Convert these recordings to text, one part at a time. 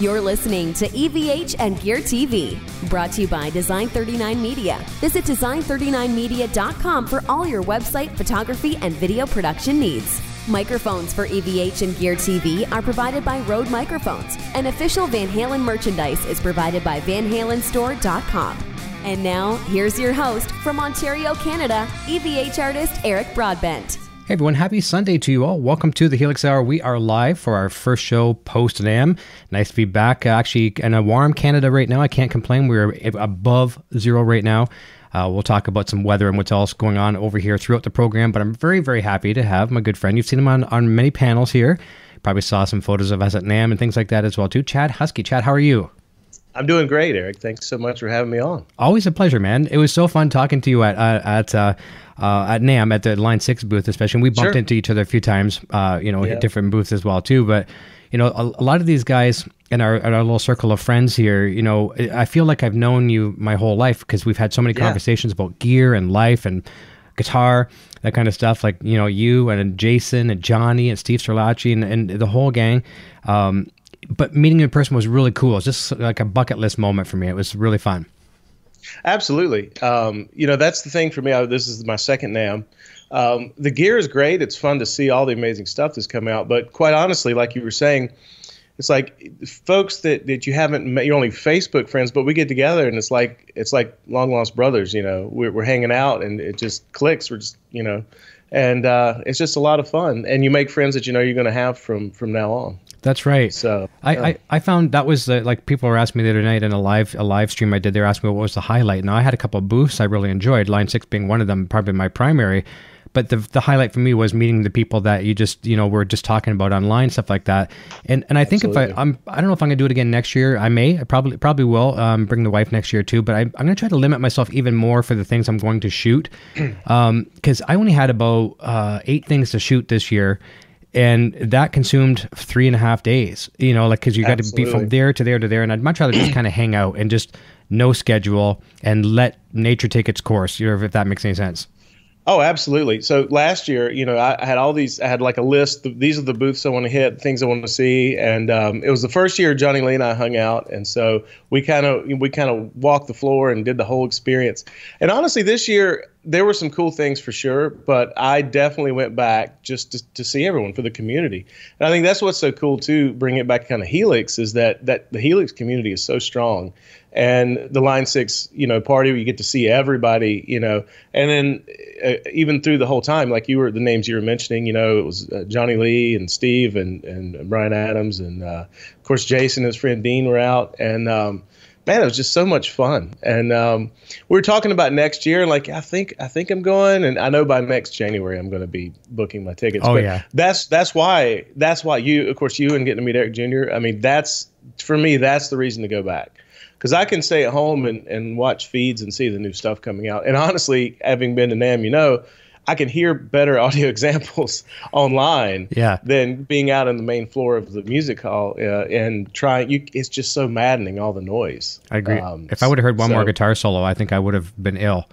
You're listening to EVH and Gear TV, brought to you by Design 39 Media. Visit design39media.com for all your website, photography, and video production needs. Microphones for EVH and Gear TV are provided by Rode Microphones, and official Van Halen merchandise is provided by VanHalenStore.com. And now, here's your host from Ontario, Canada, EVH artist Eric Broadbent. Hey everyone, happy Sunday to you all. Welcome to the Helix Hour. We are live for our first show post NAMM. Nice to be back. Uh, actually, in a warm Canada right now. I can't complain. We're above zero right now. Uh, we'll talk about some weather and what's else going on over here throughout the program. But I'm very, very happy to have my good friend. You've seen him on, on many panels here. Probably saw some photos of us at NAMM and things like that as well too. Chad Husky. Chad, how are you? I'm doing great, Eric. Thanks so much for having me on. Always a pleasure, man. It was so fun talking to you at uh, at uh, uh, at NAMM at the Line Six booth, especially. We bumped sure. into each other a few times, uh, you know, different booths as well too. But you know, a, a, lot of these guys in our, in our little circle of friends here, you know, I feel like I've known you my whole life because we've had so many yeah. conversations about gear and life and guitar, that kind of stuff. Like you know, you and Jason and Johnny and Steve Sirlacci and, and the whole gang. Um, but meeting you in person was really cool. It was just like a bucket list moment for me. It was really fun. Absolutely. Um, you know, that's the thing for me. I, this is my second NAMM. Um, the gear is great. It's fun to see all the amazing stuff that's come out. But quite honestly, like you were saying, it's like folks that, that you haven't met, you're only Facebook friends, but we get together and it's like it's like long lost brothers. You know, we're, we're hanging out and it just clicks. We're just you know, and uh, it's just a lot of fun. And you make friends that you know you're going to have from from now on. That's right. So I, I, I, found that was the, like people were asking me the other night in a live a live stream I did. They were asking me what was the highlight. Now I had a couple of booths I really enjoyed. Line six being one of them, probably my primary. But the the highlight for me was meeting the people that you just you know were just talking about online stuff like that. And and I think Absolutely. if I I'm I don't know if I'm gonna do it again next year. I may. I probably probably will. Um, bring the wife next year too. But I, I'm gonna try to limit myself even more for the things I'm going to shoot. Um, because I only had about uh, eight things to shoot this year and that consumed three and a half days you know like because you got to be from there to there to there and i'd much rather just kind of hang out and just no schedule and let nature take its course you know if that makes any sense Oh, absolutely. So last year, you know, I, had all these. I had like a list. These are the booths I want to hit, things I want to see, and um, it was the first year Johnny Lee and I hung out, and so we kind of we kind of walked the floor and did the whole experience. And honestly, this year there were some cool things for sure, but I definitely went back just to, to see everyone for the community. And I think that's what's so cool too. Bring it back kind of Helix is that that the Helix community is so strong and the line six you know party where you get to see everybody you know and then uh, even through the whole time like you were the names you were mentioning you know it was uh, johnny lee and steve and and bryan adams and uh, of course jason and his friend dean were out and um, man it was just so much fun. And um, we were talking about next year and like i think i think i'm going and i know by next january i'm going to be booking my tickets oh but yeah. that's that's why that's why you of course you and getting to meet eric jr i mean that's for me that's the reason to go back. Because I can stay at home and, and watch feeds and see the new stuff coming out. And honestly, having been to NAMM, you know, I can hear better audio examples online yeah. than being out on the main floor of the music hall uh, and trying. You, it's just so maddening, all the noise. I agree. Um, if I would have heard one so, more guitar solo, I think I would have been ill.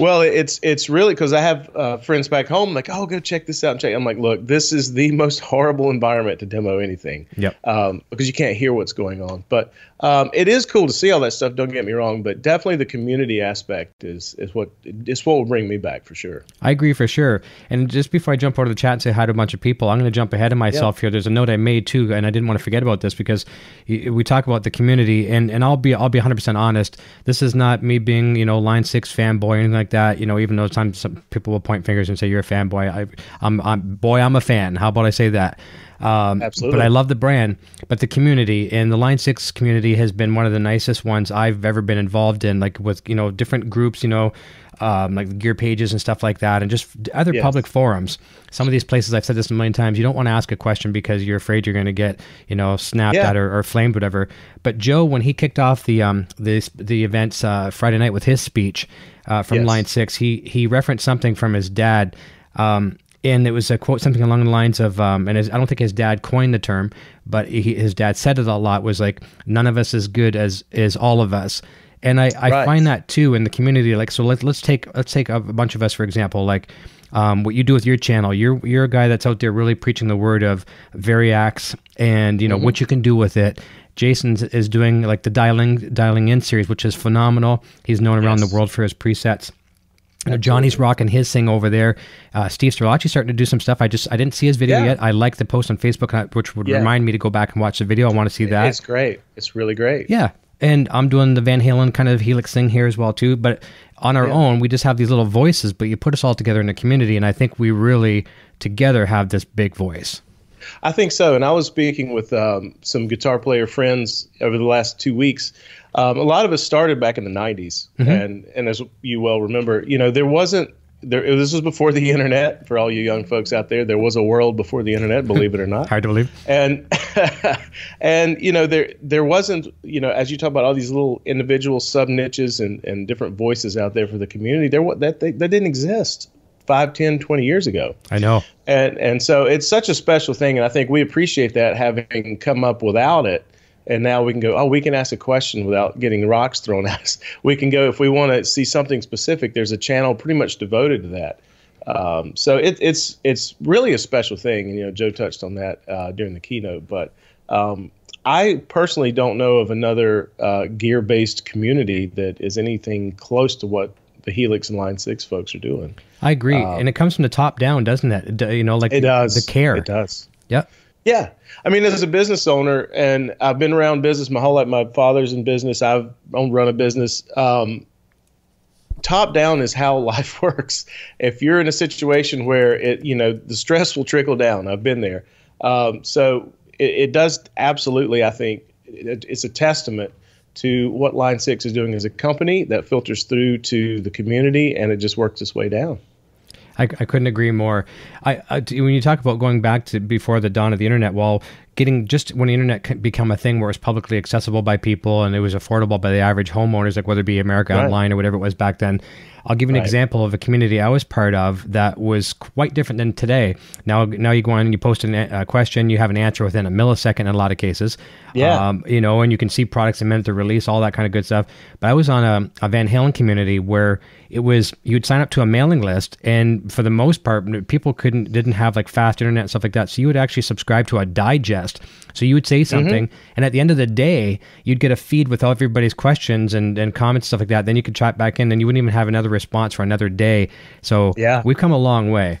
Well, it's it's really because I have uh, friends back home like, oh, go check this out. And check. I'm like, look, this is the most horrible environment to demo anything. Yep. Um, because you can't hear what's going on. But um, it is cool to see all that stuff. Don't get me wrong, but definitely the community aspect is is what is what will bring me back for sure. I agree for sure. And just before I jump out of the chat and say hi to a bunch of people, I'm going to jump ahead of myself here. There's a note I made too, and I didn't want to forget about this because we talk about the community, and and I'll be I'll be 100 percent honest. This is not me being you know line six fanboy or anything like that. You know, even though sometimes some people will point fingers and say you're a fanboy. I, I'm, I'm boy, I'm a fan. How about I say that? Um, Absolutely. But I love the brand. But the community and the Line Six community has been one of the nicest ones I've ever been involved in. Like with you know different groups, you know, um, like gear pages and stuff like that, and just other yes. public forums. Some of these places, I've said this a million times, you don't want to ask a question because you're afraid you're going to get, you know, snapped yeah. at or, or, flamed, whatever. But Joe, when he kicked off the um, the the events uh, Friday night with his speech uh, from yes. Line Six, he he referenced something from his dad. Um, and it was a quote something along the lines of um, and his, i don't think his dad coined the term but he, his dad said it a lot was like none of us is good as is all of us And I, I Right. find that too in the community. Like, so let's let's take let's take a bunch of us for example. Like, um, what you do with your channel. You're you're a guy that's out there really preaching the word of Variax and you know Mm-hmm. what you can do with it. Jason is doing like the dialing dialing in series, which is phenomenal. He's known around Yes. the world for his presets. You know, Johnny's rocking his thing over there. Uh, Steve Strelacci starting to do some stuff. I just I didn't see his video Yeah. yet. I like the post on Facebook, which would Yeah. remind me to go back and watch the video. I want to see that. It's great. It's really great. Yeah. And I'm doing the Van Halen kind of Helix thing here as well too. But on our own, we just have these little voices, but you put us all together in a community, and I think we really together have this big voice. I think so. And I was speaking with um, some guitar player friends over the last two weeks. Um, a lot of us started back in the 90s. And, and as you well remember, you know, there wasn't, there, this was before the internet. For all you young folks out there, there was a world before the internet, believe it or not. Hard to believe. and and you know there there wasn't you know as you talk about all these little individual sub niches and, and different voices out there for the community there that they, that didn't exist 5 10 20 years ago I know. and and so it's such a special thing and i think we appreciate that having come up without it and now we can go oh we can ask a question without getting rocks thrown at us we can go if we want to see something specific there's a channel pretty much devoted to that um, so it, it's it's really a special thing and you know joe touched on that uh, during the keynote but um, I personally don't know of another uh, gear-based community that is anything close to what the Helix and Line Six folks are doing. I agree. and it comes from the top down, doesn't it? You know, like Um, It does. the care. It does. Yep. Yeah. I mean, as a business owner, and I've been around business my whole life. My father's in business. I've run a business. Um, top down is how life works. If you're in a situation where it, you know, the stress will trickle down. I've been there. Um, so it, it does absolutely. I think it, it's a testament to what Line Six is doing as a company that filters through to the community, and it just works its way down. I, I couldn't agree more. I, I when you talk about going back to before the dawn of the internet, well, getting just when the internet become a thing where it's publicly accessible by people and it was affordable by the average homeowners, like whether it be America Right. Online or whatever it was back then. I'll give you an Right. example of a community I was part of that was quite different than today. Now, now you go on and you post an, a question, you have an answer within a millisecond in a lot of cases. Yeah. Um, you know, and you can see products a minute to release, all that kind of good stuff. But I was on a, a Van Halen community where it was you'd sign up to a mailing list, and for the most part, people couldn't didn't have like fast internet and stuff like that. So you would actually subscribe to a digest. So you would say mm-hmm. something, and at the end of the day, you'd get a feed with all everybody's questions and, and comments stuff like that. Then you could chat back in, and you wouldn't even have another response for another day. So Yeah. we've come a long way.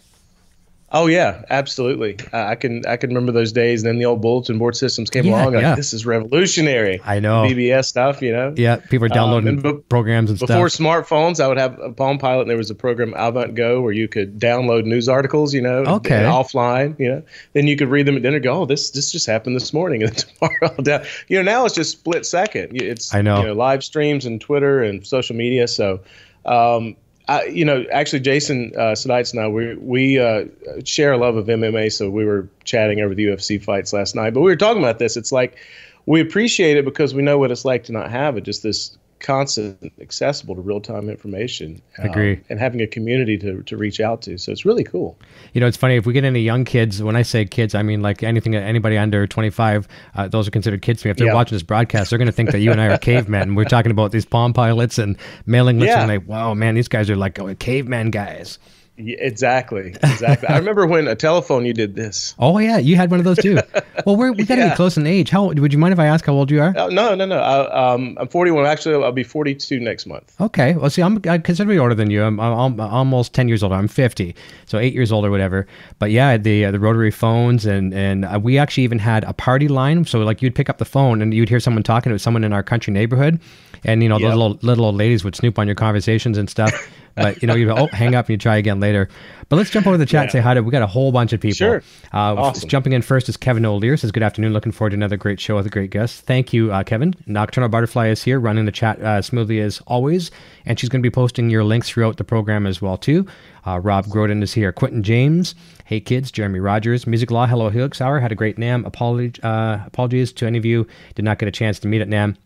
Oh yeah, absolutely. I I can I can remember those days. And then the old bulletin board systems came Yeah, along. Like, yeah. this is revolutionary. I know. BBS stuff, you know. Yeah, people are downloading and be- programs and stuff. Before stuff. smartphones, I would have a Palm Pilot, and there was a program AvantGo where you could download news articles, you know, Okay. offline, you know. Then you could read them at dinner. Go, oh, this this just happened this morning, and tomorrow, I'll down. You know, now it's just split second. You- It's I know. you know live streams and Twitter and social media. So, um, I, you know, actually, Jason uh, and I, we we uh, share a love of MMA. So we were chatting over the UFC fights last night. But we were talking about this. It's like we appreciate it because we know what it's like to not have it. Just this constant, accessible to real time information. um, Agree. and having a community to to reach out to. So it's really cool. You know, it's funny if we get any young kids. When I say kids, I mean like anything, anybody under twenty five. Uh, those are considered kids to me. If they're Yeah. watching this broadcast, they're going to think that you and I are cavemen. We're talking about these Palm Pilots and mailing lists, Yeah. and like, wow, man, these guys are like oh, caveman guys. Yeah, exactly, exactly. I remember when a telephone you did this. Oh yeah, you had one of those too. well, we're, we got to Yeah. be close in age. How would you mind if I ask how old you are? Oh, no, no, no. I, um, I'm 41. Actually, I'll be 42 next month. Okay. Well, see, I'm I considerably older than you. I'm, I'm, I'm almost ten years older. I'm fifty, so eight years old or whatever. But yeah, the uh, the rotary phones and and uh, we actually even had a party line. So like you'd pick up the phone and you'd hear someone talking to someone in our country neighborhood, and you know Yep. those little little old ladies would snoop on your conversations and stuff. But you know, you oh, hang up and you try again later. But let's jump over to the chat and say hi to. We got a whole bunch of people. Sure. Uh, Awesome. Jumping in first is Kevin O'Leary Says good afternoon. Looking forward to another great show with a great guest. Thank you, uh, Kevin. Nocturnal Butterfly is here, running the chat uh, smoothly as always, and she's going to be posting your links throughout the program as well too. Uh, Rob Groden is here. Quentin James. Hey kids. Jeremy Rogers. Music Law. Hello Helix Hour. Had a great NAMM. Apology, uh, apologies to any of you did not get a chance to meet at NAMM.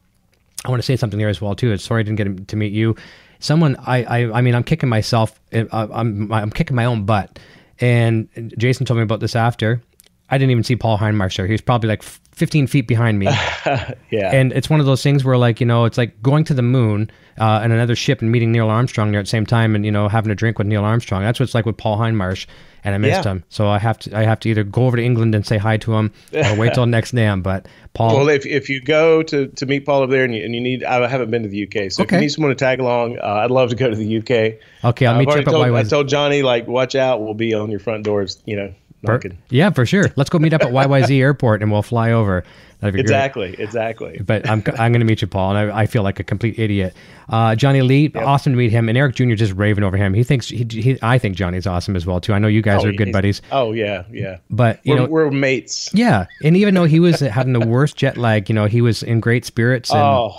I want to say something there as well too. Sorry I didn't get to meet you. Someone I I, I mean I'm kicking myself. uh, I'm I'm kicking my own butt. And Jason told me about this after. I didn't even see Paul Hindmarsh there. He was probably like 15 feet behind me. yeah. And it's one of those things where, like, you know, it's like going to the moon uh, and another ship and meeting Neil Armstrong there at the same time, and you know, having a drink with Neil Armstrong. That's what it's like with Paul Hindmarsh, and I missed Yeah. him. So I have to, I have to either go over to England and say hi to him, or wait till next NAMM. But Paul, Well, if, if you go to, to meet Paul over there and you, and you need, I haven't been to the UK, so if you need someone to tag along, uh, I'd love to go to the UK. okay, I'll I've meet you up at told, I told Johnny, like, watch out, we'll be on your front doors, you know, knocking. Yeah, for sure. Let's go meet up at YYZ Airport and we'll fly over. That'd great. Exactly, exactly. But I'm, I'm going to meet you, Paul, and I, I feel like a complete idiot. Uh, Johnny Lee, awesome to meet him, and Eric Jr. just raving over him. He thinks he, he I think Johnny's awesome as well too. I know you guys Oh, are good buddies, Oh, yeah, yeah. but you We're, know, we're mates. yeah. And even though he was having the worst jet lag, you know, he was in great spirits. And Oh,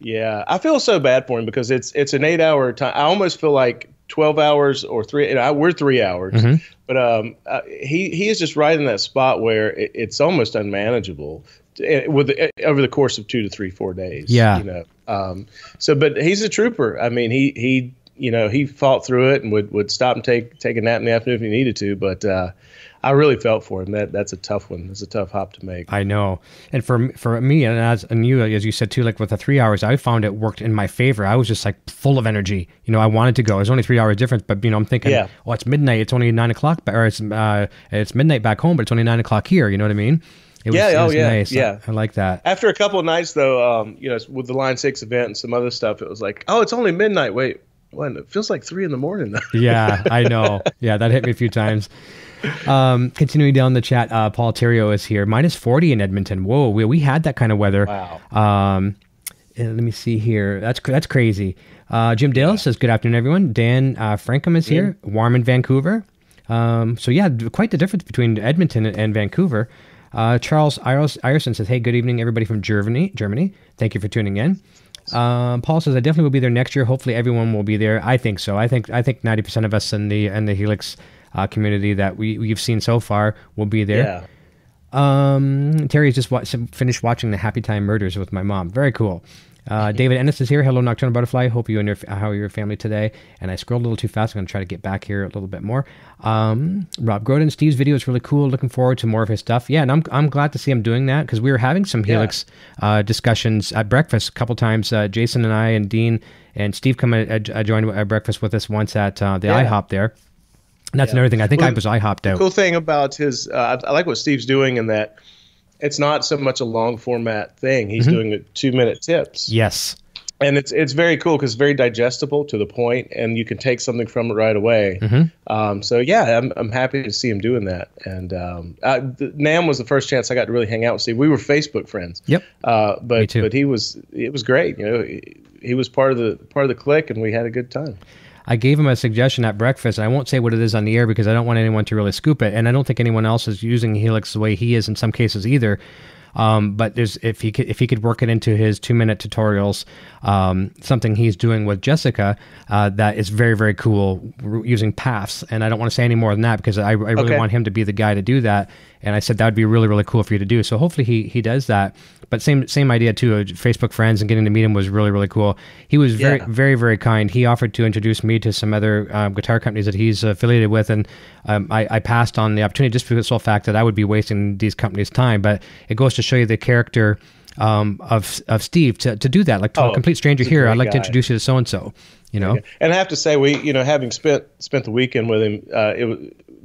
yeah. I feel so bad for him because it's it's an eight hour time. I almost feel like twelve hours or three. You know, we're three hours, Mm-hmm. but um, uh, he he is just right in that spot where it, it's almost unmanageable eh, with eh, over the course of two to three four days. Yeah. you know. Um, so, but he's a trooper. I mean, he he you know he fought through it and would would stop and take take a nap in the afternoon if he needed to, but. I really felt for him. That that's a tough one. It's a tough hop to make. I know, and for for me and as and you as you said too, like with the three hours, I found it worked in my favor. I was just like full of energy. You know, I wanted to go. It's only three hours difference, but you know, I'm thinking, Yeah. oh, it's midnight. It's only nine o'clock, or it's uh, it's midnight back home, but it's only nine o'clock here. You know what I mean? It was, Yeah, oh, was yeah, nice. I- yeah. I, like that. After a couple of nights, though, um, you know, with the Line Six event and some other stuff, it was like, oh, it's only midnight. Wait, when it feels like three in the morning. Though. yeah, I know. Yeah, that hit me a few times. Um, continuing down the chat, uh, Paul Terrio is here. Minus 40 in Edmonton. Whoa, we, we had that kind of weather. Wow. Um, let me see here. That's that's crazy. Uh, Jim Dale says, Good afternoon, everyone. Dan uh, Frankham is here. Warm in Vancouver. Um, so, yeah, quite the difference between Edmonton and, and Vancouver. Uh, Charles Ireson says, Hey, good evening, everybody from Germany. Germany. Thank you for tuning in. Um, Paul says I definitely will be there next year. Hopefully, everyone will be there. I think so. I think I think ninety percent of us in the in the Helix uh, community that we we've seen so far will be there. Yeah. Um, Terry just wa- finished watching the Happy Time Murders with my mom. Very cool. Uh, David Ennis is here. Hello, Nocturnal Butterfly. Hope you and your how are your family today. And I scrolled a little too fast. I'm going to try to get back here a little bit more. Um, Rob Groden, Steve's video is really cool. Looking forward to more of his stuff. Yeah, and I'm I'm glad to see him doing that because we were having some Helix uh, discussions at breakfast a couple times. Uh, Jason and I and Dean and Steve come and uh, joined at breakfast with us once at uh, the Yeah. IHOP there. And that's another thing. I think I Well, was IHOPed out. Cool thing about his, uh, I I like what Steve's doing in that it's not so much a long format thing. He's doing the two minute tips. Yes. and it's it's very cool because it's very digestible to the point, and you can take something from it right away. Um, so yeah, I'm I'm happy to see him doing that. And um, uh, the, NAMM was the first chance I got to really hang out with Steve. We were Facebook friends. Yep. Uh, Me but too. but he was it was great. You know, he, he was part of the part of the clique, and we had a good time. I gave him a suggestion at breakfast, and I won't say what it is on the air because I don't want anyone to really scoop it, and I don't think anyone else is using Helix the way he is in some cases either. Um, but there's if he could if he could work it into his two minute tutorials, um, something he's doing with Jessica uh, that is very very cool using paths, and I don't want to say any more than that because I, I really Okay. want him to be the guy to do that. And I said that would be really really cool for you to do. So hopefully he he does that. But same same idea too. uh, Facebook friends and getting to meet him was really really cool. He was very Yeah. very very kind. He offered to introduce me to some other um, guitar companies that he's affiliated with, and um, I, I passed on the opportunity just for the sole fact that I would be wasting these companies' time. But it goes to show you the character um, of of Steve to, to do that. Like to a Oh, complete stranger a here, I'd like to introduce you to so and so. You know, And I have to say, we, you know, having spent spent the weekend with him, uh, it was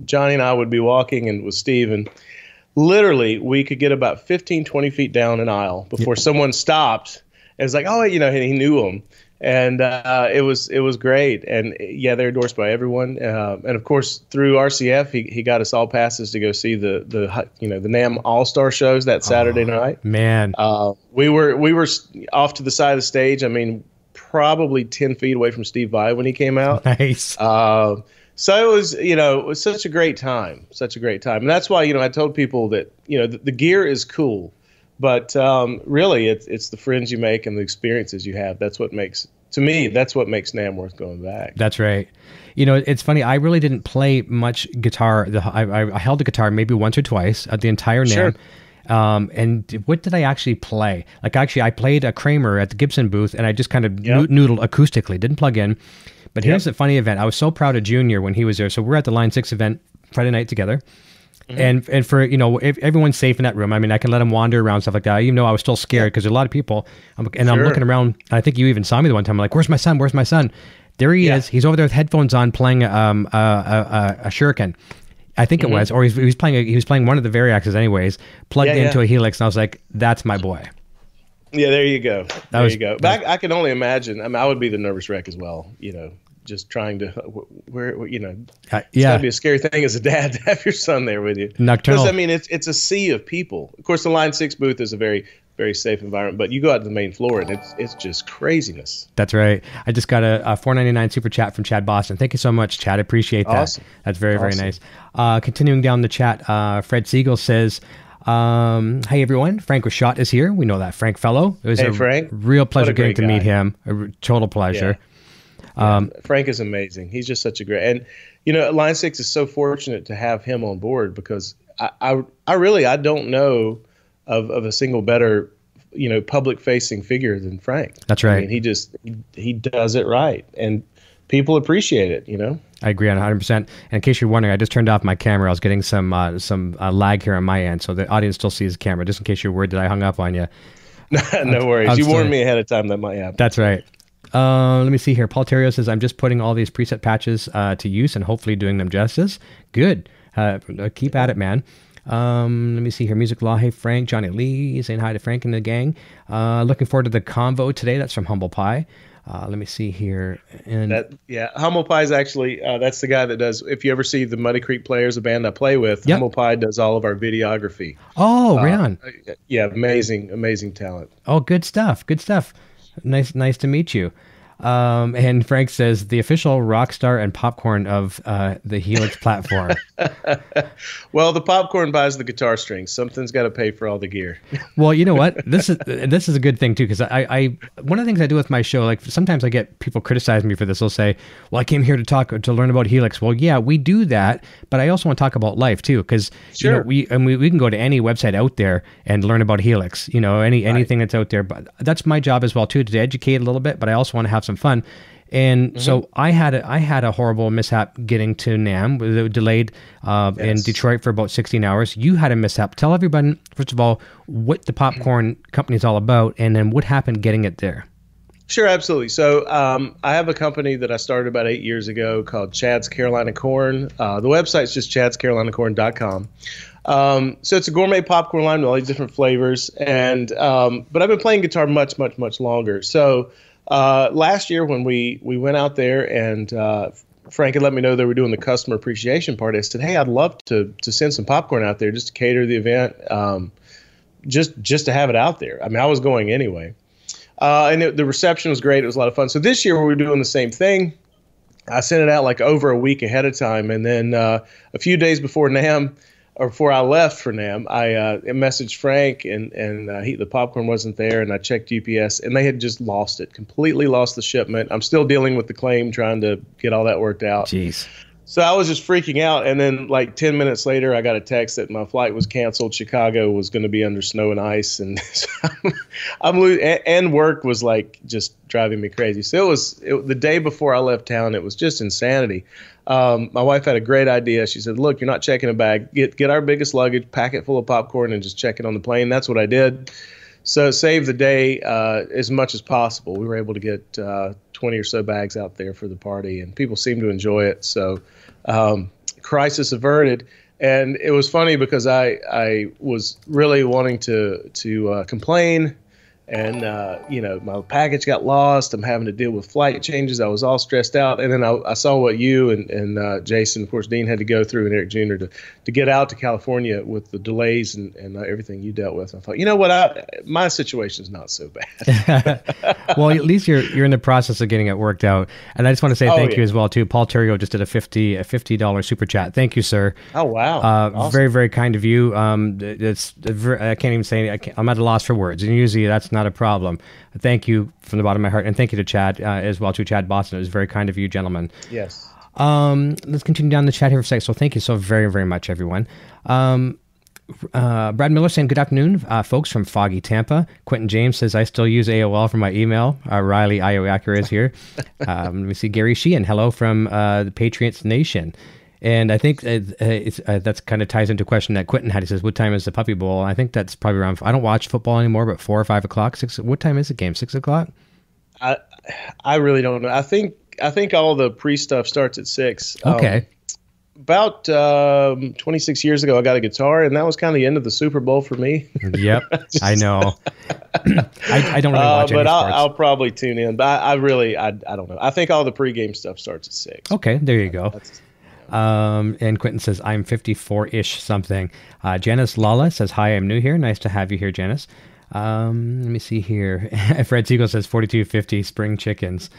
Johnny and I would be walking and with Steve, and literally we could get about 15, 20 feet down an aisle before someone stopped. And it's like, oh, you know, he knew him, and uh, it was it was great. And yeah, they're endorsed by everyone, uh, and of course through RCF, he, he got us all passes to go see the the you know the NAMM All Star shows that Saturday night. man, Uh, we were we were off to the side of the stage. I mean, probably ten feet away from Steve Vai when he came out. nice. Uh, so it was, you know, it was such a great time, such a great time, and that's why you know I told people that you know the, the gear is cool, but um, really it's it's the friends you make and the experiences you have. That's what makes to me that's what makes NAMM worth going back. That's right. You know, it's funny. I really didn't play much guitar. The, I, I, held the guitar maybe once or twice at the entire NAMM. Sure. Um, and what did I actually play? Like, actually, I played a Kramer at the Gibson booth, and I just kind of Yep. noodled acoustically, didn't plug in. But here's the funny event. I was so proud of Junior when he was there. So we're at the Line Six event Friday night together. And and for you know, if everyone's safe in that room, I mean, I can let them wander around stuff like that. Even though I was still scared because there a lot of people, I'm, and I'm looking around. I think you even saw me the one time. I'm like, "Where's my son? Where's my son?" There he Yeah. is. He's over there with headphones on, playing um, a, a, a, a shuriken. I think Mm-hmm. it was, or he was playing. He was playing one of the Variaxes, anyways. Plugged Yeah, yeah. into a Helix, and I was like, "That's my boy." Yeah, there you go. There was- you go. But I, I can only imagine. I mean, I would be the nervous wreck as well. You know, just trying to where, where you know, Uh, it's yeah, gotta be a scary thing as a dad to have your son there with you. Nocturnal. Because I mean, it's it's a sea of people. Of course, the Line Six booth is a very very safe environment, but you go out to the main floor and it's it's just craziness. That's right. I just got a, a 4.99 super chat from Chad Boston. Thank you so much, Chad. I appreciate that. Awesome. That's very very Awesome. nice. Uh, continuing down the chat, uh, Fred Siegel says, um, "Hey everyone, Frank Rashot is here. We know that Frank fellow. It was Hey, a Frank. real pleasure getting to meet him. A r- total pleasure. Um, Frank is amazing. He's just such a great and you know Line Six is so fortunate to have him on board because I I, I really I don't know of, of a single better you know public facing figure than Frank. That's I right. mean, he just he, he does it right and people appreciate it. You know. I agree on 100. percent And in case you're wondering, I just turned off my camera. I was getting some uh, some uh, lag here on my end, so the audience still sees the camera. Just in case you're worried that I hung up on you. no worries. You warned me ahead of time that might happen. That's right. Uh, let me see here. Paul Terrio says, I'm just putting all these preset patches uh, to use and hopefully doing them justice. Good. Uh, keep at it, man. Um, let me see here. Music Law. Hey, Frank. Johnny Lee saying hi to Frank and the gang. Uh, looking forward to the convo today. That's from Humble Pie. Uh, let me see here. And That yeah, Humble Pie is actually uh, that's the guy that does. If you ever see the Muddy Creek Players, a band I play with, Yep. Humble Pie does all of our videography. oh, Uh. Yeah, amazing, amazing talent. Oh, good stuff. Good stuff. Nice, nice to meet you. Um, and Frank says the official rock star and popcorn of uh, the Helix platform. Well, the popcorn buys the guitar strings. Something's got to pay for all the gear. Well, you know what? This is this is a good thing too because I, I one of the things I do with my show, like sometimes I get people criticize me for this. They'll say, "Well, I came here to talk to learn about Helix." Well, yeah, we do that, but I also want to talk about life too because you know Sure. we and we, we can go to any website out there and learn about Helix. You know, any anything that's out there. But that's my job as well too to educate a little bit, but I also want to have some fun. And Mm-hmm. so I had a, I had a horrible mishap getting to NAMM. It was delayed uh, in Detroit for about 16 hours. You had a mishap. Tell everybody first of all what the popcorn company is all about, and then what happened getting it there. Sure, absolutely. So um, I have a company that I started about eight years ago called Chad's Carolina Corn. Uh, the website's just chadscarolinacorn.com. Um, so it's a gourmet popcorn line with all these different flavors, and um, but I've been playing guitar much, much, much longer. So uh, last year when we we went out there and uh, Frank had let me know they were doing the customer appreciation party, I said, "Hey, I'd love to to send some popcorn out there just to cater the event, um, just just to have it out there." I mean, I was going anyway. Uh, and it, the reception was great. It was a lot of fun. So this year we were doing the same thing. I sent it out like over a week ahead of time, and then uh, a few days before NAMM, or before I left for NAMM, I uh, messaged Frank, and and uh, he, the popcorn wasn't there, and I checked UPS, and they had just lost it, completely lost the shipment. I'm still dealing with the claim, trying to get all that worked out. Jeez. So I was just freaking out, and then like ten minutes later, I got a text that my flight was canceled. Chicago was going to be under snow and ice, and so I'm, I'm lo- and, and work was like just driving me crazy. So it was it, the day before I left town. It was just insanity. Um, my wife had a great idea. She said, "Look, you're not checking a bag. Get get our biggest luggage, pack it full of popcorn, and just check it on the plane." That's what I did. So save the day uh, as much as possible. We were able to get uh, 20 or so bags out there for the party, and people seemed to enjoy it. So um, crisis averted. And it was funny because I I was really wanting to to uh, complain, and uh, you know my package got lost. I'm having to deal with flight changes. I was all stressed out, and then I, I saw what you and and uh, Jason, of course, Dean had to go through, and Eric Jr. to to get out to California with the delays and and uh, everything you dealt with. I thought, you know what, I, my situation's not so bad. well, at least you're you're in the process of getting it worked out. And I just want to say Oh, thank yeah. you as well too. Paul Terrio just did a fifty a fifty dollar super chat. Thank you, sir. oh wow, Uh, Awesome. Very very kind of you. Um, it's I can't even say I can't, I'm at a loss for words, and usually that's not a problem. Thank you from the bottom of my heart, and thank you to Chad uh, as well to Chad Boston, it was very kind of you, gentlemen. yes. Um, let's continue down the chat here for a sec. So thank you so very, very much, everyone. Um, uh, Brad Miller saying, Good afternoon, uh, folks from Foggy Tampa. Quentin James says, I still use AOL for my email. Uh, Riley Iowacker is here. um, let me see. Gary Sheehan, hello from uh, the Patriots Nation. And I think uh, it's, uh, that's kind of ties into a question that Quentin had. He says, "What time is the Puppy Bowl?" I think that's probably around. I don't watch football anymore, but four or five o'clock. Six. What time is the game? Six o'clock. I I really don't know. I think I think all the pre stuff starts at six. Okay. Um, about um, 26 years ago, I got a guitar, and that was kind of the end of the Super Bowl for me. yep, Just, I know. I, I, don't really uh, watch uh, but I'll, I'll, probably tune in. But I, I, really, I, I don't know. I think all the pregame stuff starts at six. Okay, there you go. Um, and Quentin says, I'm 54 ish something. Uh, Janice Lala says, Hi, I'm new here. Nice to have you here, Janice. Um, let me see here. Fred Siegel says, 4250 spring chickens.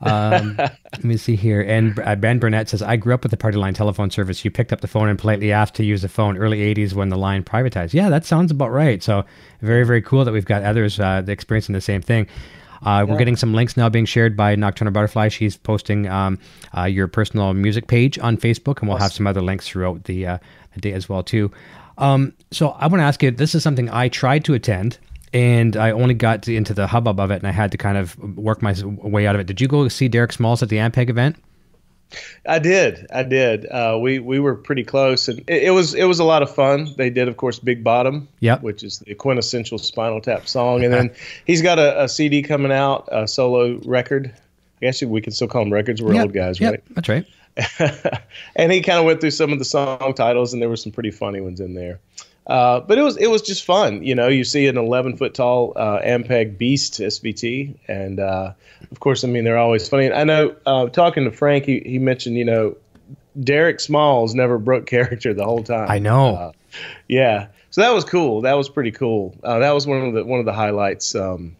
Um, let me see here. And uh, Ben Burnett says, I grew up with the party line telephone service. You picked up the phone and politely asked to use the phone early 80s when the line privatized. Yeah, that sounds about right. So, very, very cool that we've got others uh, experiencing the same thing. Uh, yeah. We're getting some links now being shared by Nocturnal Butterfly. She's posting um, uh, your personal music page on Facebook, and we'll awesome. have some other links throughout the, uh, the day as well too. Um, so I want to ask you. This is something I tried to attend and I only got into the hubbub of it, and I had to kind of work my way out of it. Did you go see Derek Smalls at the Ampeg event? I did. I did. Uh, we we were pretty close, and it, it, was it was a lot of fun. They did, of course, Big Bottom, yep. which is the quintessential Spinal Tap song, and then he's got a, a, CD coming out, a solo record. I guess we can still call them records. We're yep. old guys, yep. right? That's right. and he kind of went through some of the song titles, and there were some pretty funny ones in there. Uh, but it was it was just fun, you know. You see an 11 foot tall uh, Ampeg Beast SVT, and uh, of course, I mean they're always funny. I know uh, talking to Frank, he, he mentioned you know Derek Smalls never broke character the whole time. I know. Uh, yeah, so that was cool. That was pretty cool. Uh, that was one of the one of the highlights. Um,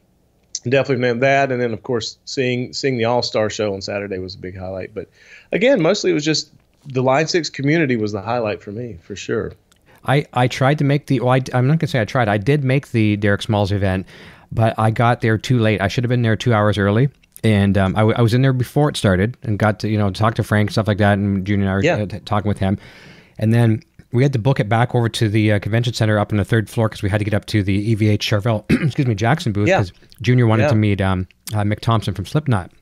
definitely meant that, and then of course seeing seeing the All Star show on Saturday was a big highlight. But again, mostly it was just the Line Six community was the highlight for me for sure. I, I tried to make the, well, I, am not going to say I tried. I did make the Derek Smalls event, but I got there too late. I should have been there two hours early. And um, I, w- I was in there before it started and got to, you know, talk to Frank, stuff like that. And Junior and I were yeah. t- talking with him. And then we had to book it back over to the uh, convention center up on the third floor because we had to get up to the EVH Charvel, excuse me, Jackson booth because yeah. Junior wanted yeah. to meet um, uh, Mick Thompson from Slipknot.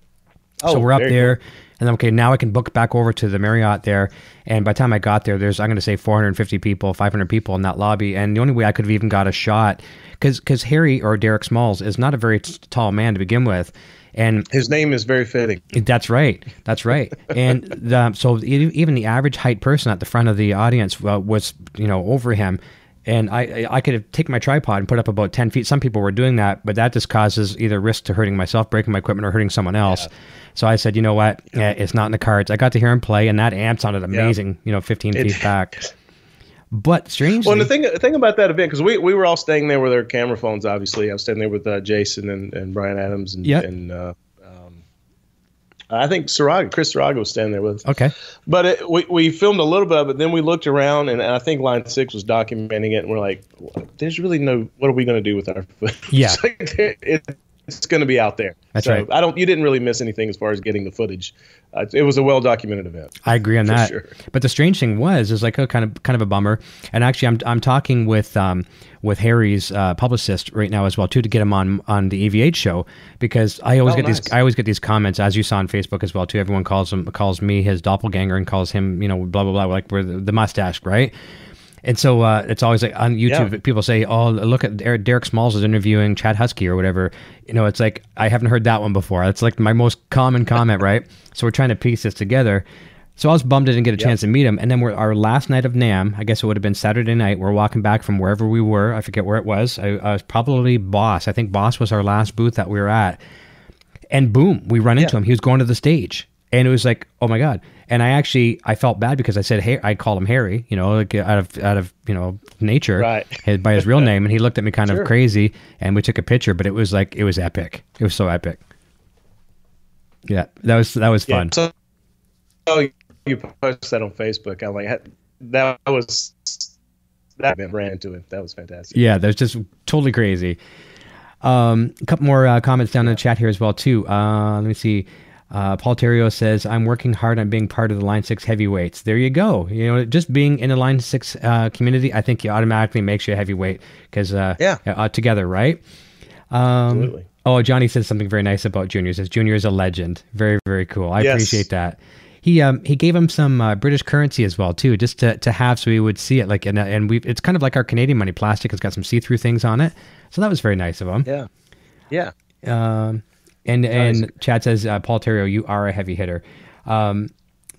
Oh, so we're up there. Cool. And then, okay, now I can book back over to the Marriott there. And by the time I got there, there's, I'm going to say 450 people, 500 people in that lobby. And the only way I could have even got a shot, because because Harry or Derek Smalls is not a very t- tall man to begin with. And his name is very fitting. That's right. That's right. and the, so even the average height person at the front of the audience uh, was, you know, over him and I I could have taken my tripod and put up about ten feet. Some people were doing that, but that just causes either risk to hurting myself, breaking my equipment, or hurting someone else. Yeah. So I said, you know what? Yeah, it's not in the cards. I got to hear him play, and that amp sounded amazing. Yeah. You know, 15 it, feet back. But strangely, well, the thing the thing about that event because we, we were all staying there with our camera phones. Obviously, I was staying there with uh, Jason and, and Bryan Adams and, yep. and uh, um, I think Saraga, Chris Saraga was standing there with us. Okay, but it, we we filmed a little bit, but then we looked around and, and I think Line Six was documenting it, and we're like, "There's really no. What are we going to do with our footage?" Yeah, it, it's going to be out there. That's so right. I don't. You didn't really miss anything as far as getting the footage. Uh, it was a well documented event. I agree on that. Sure. But the strange thing was, is like a kind of kind of a bummer. And actually, I'm I'm talking with um with Harry's uh, publicist right now as well too to get him on on the EVH show because I always oh, get nice. these I always get these comments as you saw on Facebook as well too. Everyone calls him calls me his doppelganger and calls him you know blah blah blah like we're the, the mustache right. And so uh, it's always like on YouTube, yeah. people say, "Oh, look at Derek Smalls is interviewing Chad Husky or whatever." You know, it's like I haven't heard that one before. That's like my most common comment, right? So we're trying to piece this together. So I was bummed I didn't get a chance to meet him. And then we're our last night of NAMM. I guess it would have been Saturday night. We're walking back from wherever we were. I forget where it was. I, I was probably Boss. I think Boss was our last booth that we were at. And boom, we run into yeah. him. He was going to the stage, and it was like, oh my god. And I actually I felt bad because I said hey I called him Harry, you know, like out of out of you know nature, right. his, by his real name, and he looked at me kind sure. of crazy, and we took a picture. But it was like it was epic. It was so epic. Yeah, that was that was fun. Yeah, so, oh, you posted that on Facebook. I'm like that was that ran into it. That was fantastic. Yeah, that was just totally crazy. Um, a couple more uh, comments down in the chat here as well too. Uh, let me see. Uh, Paul Terrio says, I'm working hard on being part of the Line 6 heavyweights. There you go. You know, just being in the Line 6 uh, community, I think you automatically makes you a heavyweight because, uh, yeah, uh, together, right? Um, Absolutely. Oh, Johnny says something very nice about Junior. He says, Junior is a legend. Very, very cool. I yes. appreciate that. he um he gave him some uh, British currency as well too, just to, to have so he would see it like and and we it's kind of like our Canadian money, plastic. It's got some see through things on it, so that was very nice of him. Yeah, yeah. Um, and nice. and Chad says uh, Paul Terrio, you are a heavy hitter. Um,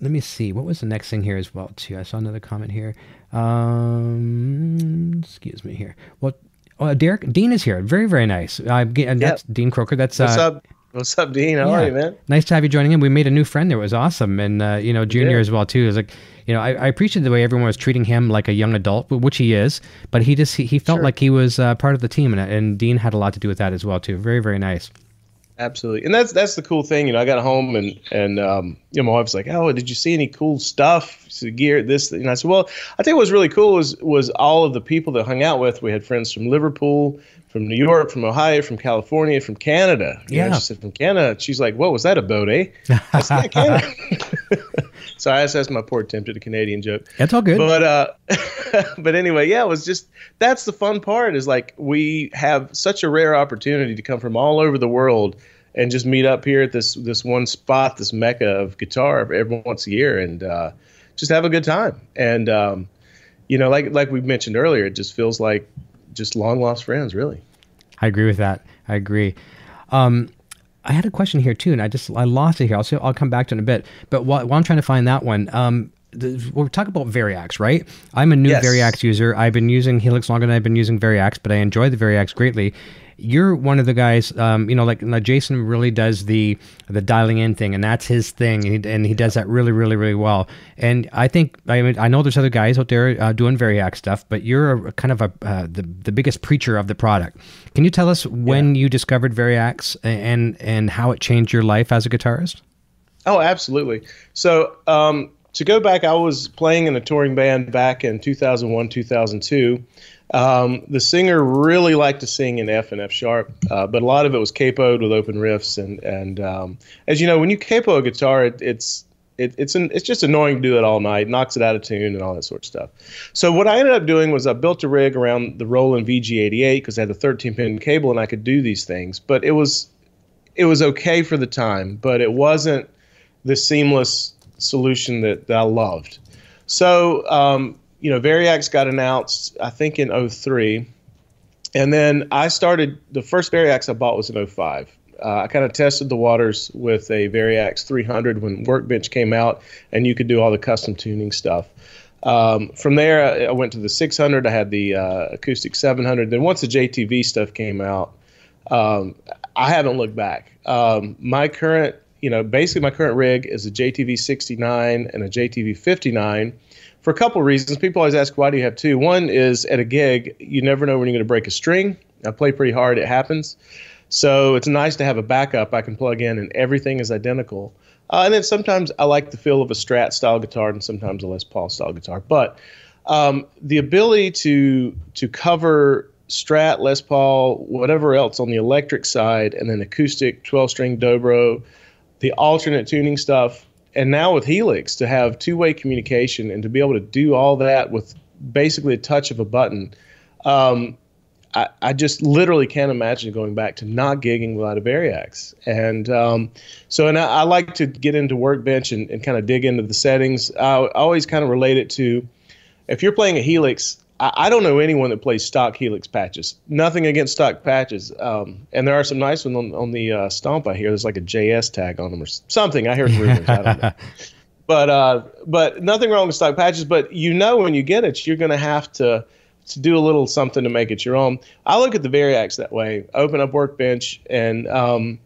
let me see. What was the next thing here as well too? I saw another comment here. Um, excuse me here. Well, uh, Derek Dean is here. Very very nice. Uh, and that's yep. Dean Croker. That's what's uh, up. What's up, Dean? How yeah. are you, man? Nice to have you joining in. We made a new friend there. It was awesome, and uh, you know, Junior yeah. as well too. It was like, you know, I, I appreciate the way everyone was treating him like a young adult, which he is. But he just he, he felt sure. like he was uh, part of the team, and, and Dean had a lot to do with that as well too. Very very nice. Absolutely, and that's that's the cool thing. You know, I got home and and um, you know, my wife's like, "Oh, did you see any cool stuff? So gear this?" And I said, "Well, I think what was really cool was was all of the people that hung out with. We had friends from Liverpool, from New York, from Ohio, from California, from Canada. You yeah, know, she said from Canada. She's like, "What was that a boat, eh?" I said, "Yeah, Canada." Sorry, that's my poor attempt at a Canadian joke. That's all good. But uh, but anyway, yeah, it was just that's the fun part is like we have such a rare opportunity to come from all over the world and just meet up here at this this one spot, this mecca of guitar every once a year, and uh, just have a good time. And um, you know, like like we mentioned earlier, it just feels like just long lost friends, really. I agree with that. I agree. Um, I had a question here too, and I just I lost it here. I'll say, I'll come back to it in a bit. But while, while I'm trying to find that one, um, the, we're talking about Variax, right? I'm a new yes. Variax user. I've been using Helix longer than I've been using Variax, but I enjoy the Variax greatly you're one of the guys, um, you know, like, Jason really does the the dialing in thing, and that's his thing, and he, and he does that really, really, really well. And I think I mean I know there's other guys out there uh, doing Variax stuff, but you're a, kind of a uh, the the biggest preacher of the product. Can you tell us when yeah. you discovered Variax and and how it changed your life as a guitarist? Oh, absolutely. So. Um, to go back, I was playing in a touring band back in 2001, 2002. Um, the singer really liked to sing in F and F sharp, uh, but a lot of it was capoed with open riffs. And and um, as you know, when you capo a guitar, it, it's it, it's an, it's just annoying to do it all night, knocks it out of tune, and all that sort of stuff. So what I ended up doing was I built a rig around the Roland VG88 because I had the 13 pin cable and I could do these things. But it was it was okay for the time, but it wasn't the seamless solution that, that I loved. So um, you know, Variax got announced, I think, in 03. And then I started, the first Variax I bought was in 05. Uh, I kind of tested the waters with a Variax 300 when Workbench came out, and you could do all the custom tuning stuff. Um, from there, I went to the 600. I had the uh, acoustic 700. Then once the JTV stuff came out, um, I haven't looked back. Um, my current, you know, basically my current rig is a JTV 69 and a JTV 59 for a couple of reasons. People always ask, why do you have two? One is at a gig, you never know when you're going to break a string. I play pretty hard, it happens. So it's nice to have a backup I can plug in and everything is identical. Uh, and then sometimes I like the feel of a Strat style guitar and sometimes a Les Paul style guitar. But um, the ability to to cover Strat, Les Paul, whatever else on the electric side, and then acoustic, 12 string dobro, the alternate tuning stuff, and now with Helix to have two-way communication and to be able to do all that with basically a touch of a button, um, I, I, just literally can't imagine going back to not gigging without a Variax. And um, so, and I, I, like to get into Workbench and, and kind of dig into the settings. I, I always kind of relate it to if you're playing a Helix, I, I, don't know anyone that plays stock Helix patches. Nothing against stock patches. Um, and there are some nice ones on, on the uh, Stomp. I hear there's like a JS tag on them or something. I hear rumors. I don't know. But uh, but nothing wrong with stock patches. But you know when you get it, you're going to have to to do a little something to make it your own. I look at the Variax that way. Open up Workbench, and um,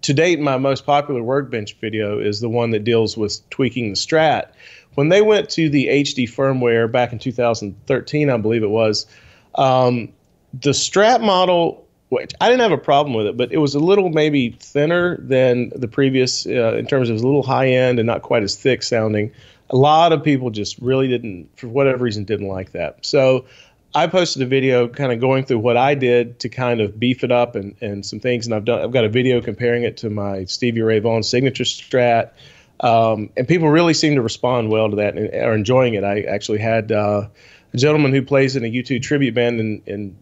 to date, my most popular Workbench video is the one that deals with tweaking the Strat when they went to the HD firmware back in 2013, I believe it was, um, the Strat model, which I didn't have a problem with it, but it was a little maybe thinner than the previous uh, in terms of a little high end and not quite as thick sounding. A lot of people just really didn't, for whatever reason, didn't like that. So I posted a video kind of going through what I did to kind of beef it up and, and some things. And I've done, I've got a video comparing it to my Stevie Ray Vaughan signature Strat. Um, and people really seem to respond well to that and are enjoying it. I actually had uh, a gentleman who plays in a U2 tribute band in in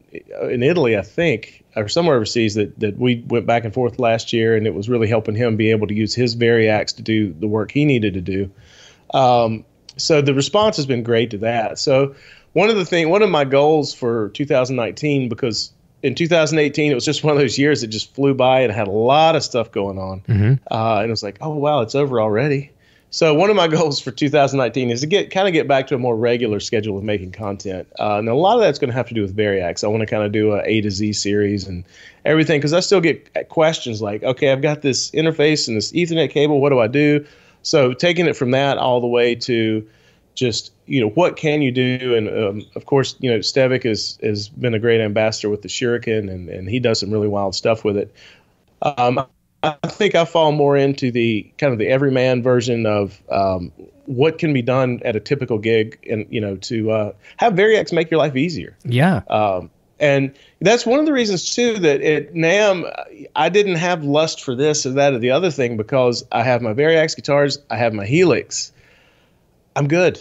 in Italy, I think, or somewhere overseas that that we went back and forth last year, and it was really helping him be able to use his Variax to do the work he needed to do. Um, so the response has been great to that. So one of the thing, one of my goals for 2019, because in 2018 it was just one of those years that just flew by and had a lot of stuff going on, mm-hmm. uh, and it was like, oh wow, it's over already. So one of my goals for 2019 is to get kind of get back to a more regular schedule of making content, uh, and a lot of that's going to have to do with Variax. I want to kind of do a A to Z series and everything because I still get questions like, okay, I've got this interface and this Ethernet cable. What do I do? So taking it from that all the way to just you know what can you do and um, of course you know Stevic has has been a great ambassador with the Shuriken and and he does some really wild stuff with it. Um, I think I fall more into the kind of the everyman version of um, what can be done at a typical gig, and you know, to uh, have Variax make your life easier. Yeah. Um, and that's one of the reasons too that at NAMM I didn't have lust for this or that or the other thing because I have my Variax guitars, I have my Helix. I'm good.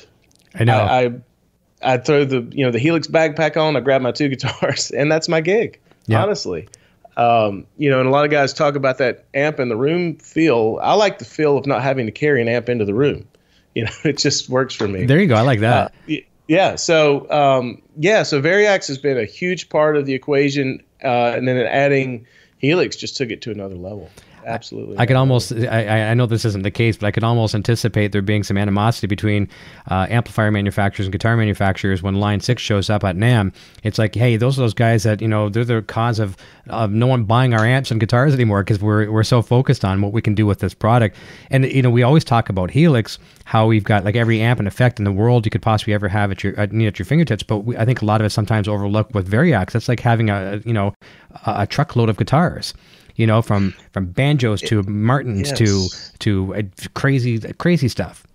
I know. I, I, I throw the you know the Helix backpack on, I grab my two guitars, and that's my gig. Yeah. Honestly. Um, you know, and a lot of guys talk about that amp in the room feel. I like the feel of not having to carry an amp into the room. You know, it just works for me. There you go. I like that. Uh, yeah. So um, yeah. So Variax has been a huge part of the equation, uh, and then adding Helix just took it to another level absolutely. I could almost, I, I know this isn't the case, but I could almost anticipate there being some animosity between uh, amplifier manufacturers and guitar manufacturers when Line 6 shows up at NAMM. It's like, hey, those are those guys that, you know, they're the cause of, of no one buying our amps and guitars anymore because we're, we're so focused on what we can do with this product. And, you know, we always talk about Helix, how we've got like every amp and effect in the world you could possibly ever have at your, at, at your fingertips. But we, I think a lot of it sometimes overlooked with Variax. That's like having a, you know, a, a truckload of guitars you know, from from banjos to Martins yes. to to uh, crazy crazy stuff.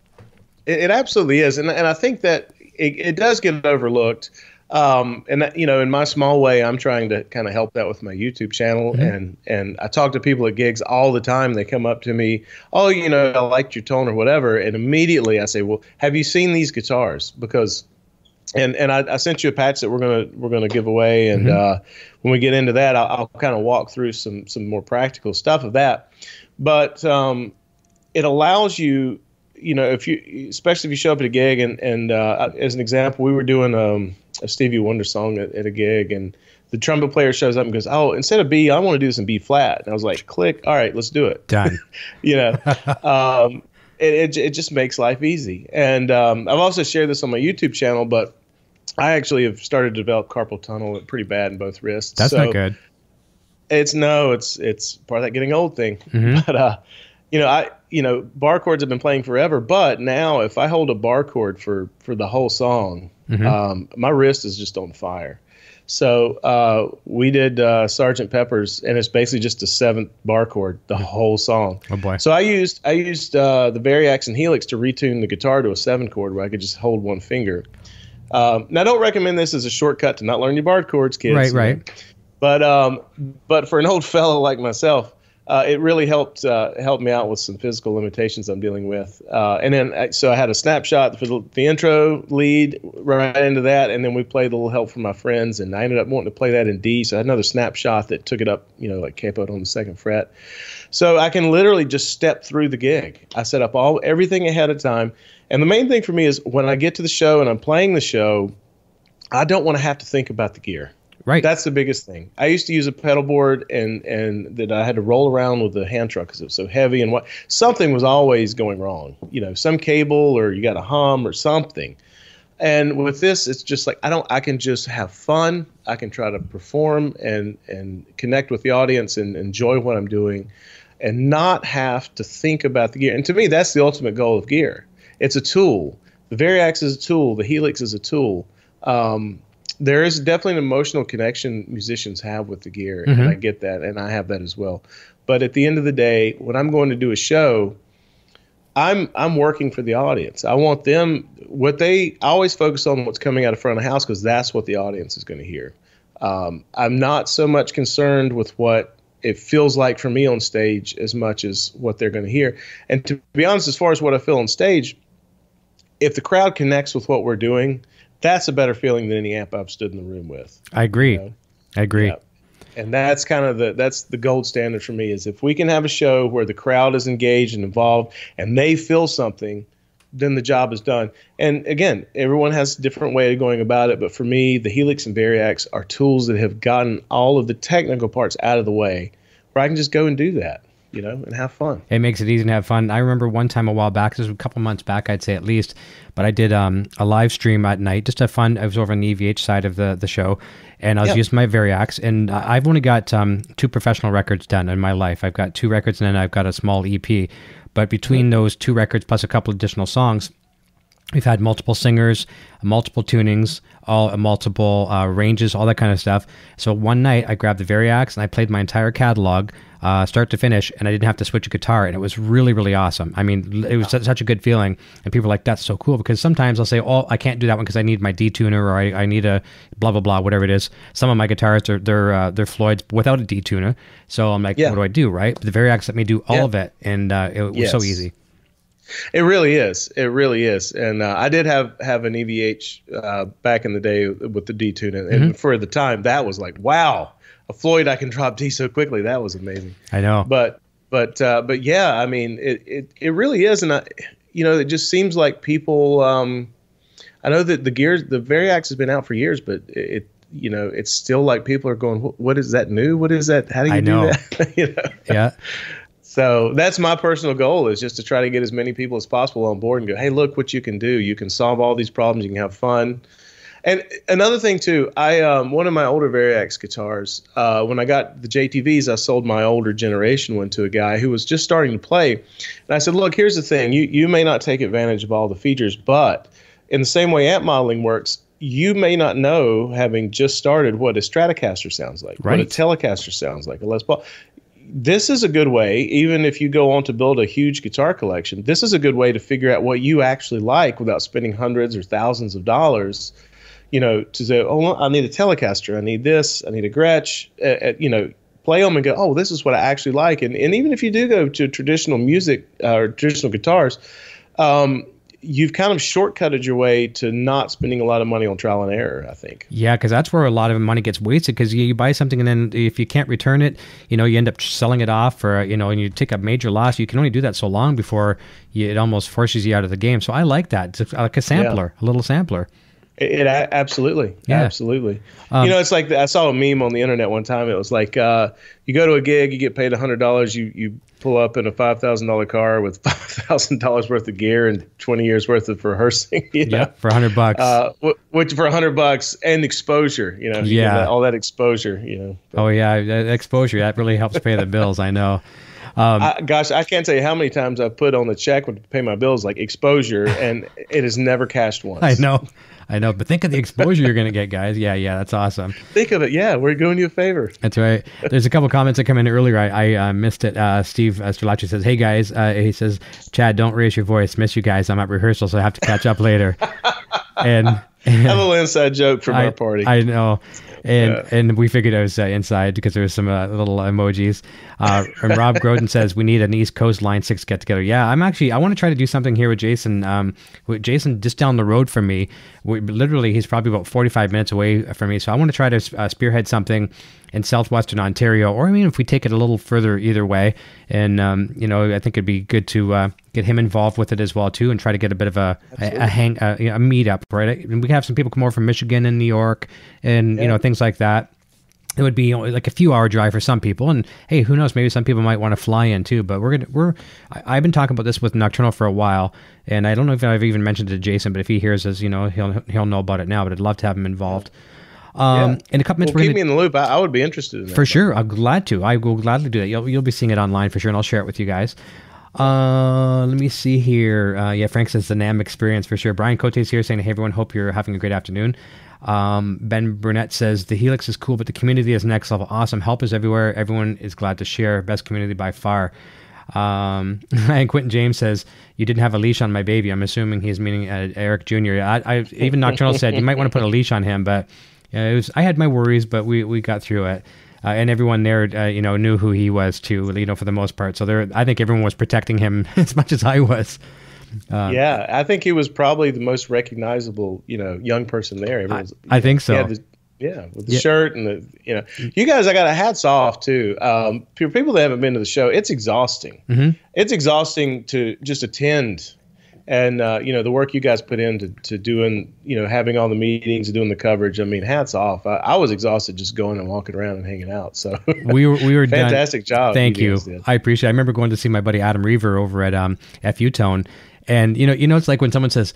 It, it, absolutely is, and and I think that it, it does get overlooked. Um, and that, you know, in my small way, I'm trying to kind of help that with my YouTube channel, mm-hmm. and and I talk to people at gigs all the time. They come up to me, oh, you know, I liked your tone or whatever, and immediately I say, well, have you seen these guitars? Because and and I, I, sent you a patch that we're gonna we're gonna give away, and mm-hmm. uh, when we get into that, I'll, I'll kind of walk through some some more practical stuff of that. But um, it allows you, you know, if you especially if you show up at a gig, and and uh, as an example, we were doing um, a Stevie Wonder song at, at a gig, and the trumpet player shows up and goes, "Oh, instead of B, I want to do this in B flat." And I was like, "Click, all right, let's do it." Done. you know, um, it, it, it just makes life easy. And um, I've also shared this on my YouTube channel, but I actually have started to develop carpal tunnel pretty bad in both wrists. That's so not good. It's no, it's it's part of that getting old thing. Mm-hmm. But uh, you know, I you know, bar chords have been playing forever, but now if I hold a bar chord for for the whole song, mm-hmm. um, my wrist is just on fire. So uh, we did uh, Sergeant Pepper's, and it's basically just a seventh bar chord the whole song. Oh boy! So I used I used uh, the Variax and Helix to retune the guitar to a seven chord where I could just hold one finger. Um, now, I don't recommend this as a shortcut to not learn your bar chords, kids. Right, right. But um, but for an old fellow like myself, uh, it really helped uh, helped me out with some physical limitations I'm dealing with. Uh, and then uh, so I had a snapshot for the, the, intro lead right into that, and then we played a little help from my friends, and I ended up wanting to play that in D. So I had another snapshot that took it up, you know, like capoed on the second fret. So I can literally just step through the gig. I set up all everything ahead of time, and the main thing for me is when I get to the show and I'm playing the show, I don't want to have to think about the gear. Right. That's the biggest thing. I used to use a pedal board and and that I had to roll around with the hand truck because it was so heavy and what something was always going wrong. You know, some cable or you got a hum or something. And with this, it's just like I don't. I can just have fun. I can try to perform and and connect with the audience and enjoy what I'm doing, and not have to think about the gear. And to me, that's the ultimate goal of gear. It's a tool. The Variax is a tool. The Helix is a tool. Um, there is definitely an emotional connection musicians have with the gear, mm-hmm. and I get that, and I have that as well. But at the end of the day, when I'm going to do a show, I'm I'm working for the audience. I want them what they I always focus on what's coming out of front of the house because that's what the audience is going to hear. Um, I'm not so much concerned with what it feels like for me on stage as much as what they're going to hear. And to be honest, as far as what I feel on stage, if the crowd connects with what we're doing, that's a better feeling than any amp I've stood in the room with. I agree. You know? I agree. Yeah. And that's kind of the that's the gold standard for me is if we can have a show where the crowd is engaged and involved and they feel something, then the job is done. And again, everyone has a different way of going about it, but for me, the Helix and Variax are tools that have gotten all of the technical parts out of the way where I can just go and do that you know, and have fun. It makes it easy to have fun. I remember one time a while back, this was a couple months back, I'd say at least, but I did um, a live stream at night just to have fun. I was over on the EVH side of the, the show, and I was using my Variax, and I've only got um, two professional records done in my life. I've got two records, and then I've got a small EP. But between those two records plus a couple additional songs, We've had multiple singers, multiple tunings, all multiple uh, ranges, all that kind of stuff. So one night I grabbed the Variax and I played my entire catalog, uh, start to finish, and I didn't have to switch a guitar, and it was really, really awesome. I mean, it was such a good feeling, and people are like, "That's so cool." Because sometimes I'll say, "Oh, I can't do that one because I need my detuner, or I, I need a blah blah blah, whatever it is." Some of my guitars are they're uh, they're Floyd's without a detuner, so I'm like, yeah. "What do I do?" Right? But the Variax let me do all yeah. of it, and uh, it was yes. so easy. It really is. It really is. And uh, I did have have an EVH uh, back in the day with the D tune, and, mm-hmm. for the time that was like, wow, a Floyd I can drop D so quickly. That was amazing. I know. But but uh, but yeah, I mean, it it, it really is, and I, you know, it just seems like people. Um, I know that the gears, the Variax has been out for years, but it, you know, it's still like people are going, "What is that new? What is that? How do you I do that?" you know? Yeah. So that's my personal goal is just to try to get as many people as possible on board and go, hey, look what you can do. You can solve all these problems. You can have fun. And another thing too, I um, one of my older Variax guitars. Uh, when I got the JTVs, I sold my older generation one to a guy who was just starting to play. And I said, look, here's the thing. You you may not take advantage of all the features, but in the same way amp modeling works, you may not know, having just started, what a Stratocaster sounds like, right. what a Telecaster sounds like, a Les Paul this is a good way, even if you go on to build a huge guitar collection, this is a good way to figure out what you actually like without spending hundreds or thousands of dollars. You know, to say, oh, I need a Telecaster, I need this, I need a Gretsch. Uh, uh, you know, play them and go, oh, this is what I actually like. And and even if you do go to traditional music uh, or traditional guitars, um, you've kind of shortcutted your way to not spending a lot of money on trial and error. I think. Yeah, because that's where a lot of money gets wasted. Because you, you, buy something and then if you can't return it, you know, you end up selling it off, or, you know, and you take a major loss. You can only do that so long before you, it almost forces you out of the game. So I like that. It's like a sampler, yeah. a little sampler. It, it absolutely, yeah. absolutely. Um, you know, it's like I saw a meme on the internet one time. It was like uh, you go to a gig, you get paid hundred dollars, you you pull up in a five thousand dollar car with five thousand dollars worth of gear and twenty years worth of rehearsing. You know? Yeah, for a hundred bucks. Uh, which for a hundred bucks and exposure. You know, yeah, that, all that exposure. You know. But, oh yeah, exposure that really helps pay the bills. I know. Um, I, gosh, I can't tell you how many times I've put on the check to pay my bills like exposure, and it has never cashed once. I know. I know, but think of the exposure you're going to get, guys. Yeah, yeah, that's awesome. Think of it. Yeah, we're doing you a favor. That's right. There's a couple comments that come in earlier. I, I uh, missed it. Uh, Steve Strelacci says, "Hey guys," uh, he says, "Chad, don't raise your voice. Miss you guys. I'm at rehearsal, so I have to catch up later." and, and a little inside joke from I, our party. I know and yeah. and we figured it was uh, inside because there was some uh, little emojis. Uh, and Rob Groden says we need an East Coast Line Six get together. Yeah, I'm actually I want to try to do something here with Jason. Um, with Jason just down the road from me. We, literally, he's probably about 45 minutes away from me. So I want to try to uh, spearhead something in southwestern Ontario, or I mean, if we take it a little further either way, and um, you know, I think it'd be good to uh, get him involved with it as well too, and try to get a bit of a a, a, hang a, a meetup, right? And we have some people come over from Michigan and New York, and yeah. you know things like that it would be like a few hour drive for some people and hey who knows maybe some people might want to fly in too but we're gonna we're I, have been talking about this with nocturnal for a while and i don't know if i've even mentioned it to jason but if he hears us you know he'll he'll know about it now but i'd love to have him involved um, yeah. In a couple minutes, well, keep gonna, me in the loop. I, I, would be interested in that. For sure, I'm glad to. I will gladly do that. You'll you'll be seeing it online for sure, and I'll share it with you guys. Uh, let me see here. Uh, yeah, Frank says the NAMM experience for sure. Brian Cote's here saying, "Hey everyone, hope you're having a great afternoon." Um, ben Burnett says the Helix is cool, but the community is next level. Awesome, help is everywhere. Everyone is glad to share. Best community by far. Um, and Quentin James says you didn't have a leash on my baby. I'm assuming he's meaning uh, Eric Jr. I, I even Nocturnal said you might want to put a leash on him, but yeah, it was. I had my worries, but we we got through it. Uh, and everyone there, uh, you know, knew who he was too, you know, for the most part. So there, I think everyone was protecting him as much as I was. Um, yeah, I think he was probably the most recognizable, you know, young person there. I, I think so. the- yeah, with the Yeah. shirt and the, you know, you guys, I got a hats off too. Um, for people that haven't been to the show, it's exhausting. Mhm. It's exhausting to just attend, and uh, you know the work you guys put into to doing, you know, having all the meetings and doing the coverage. I mean, hats off. I, I was exhausted just going and walking around and hanging out. So we were we were done. fantastic job. Thank you. I appreciate. it. I remember going to see my buddy Adam Reaver over at um, FU Tone, and you know, you know, it's like when someone says,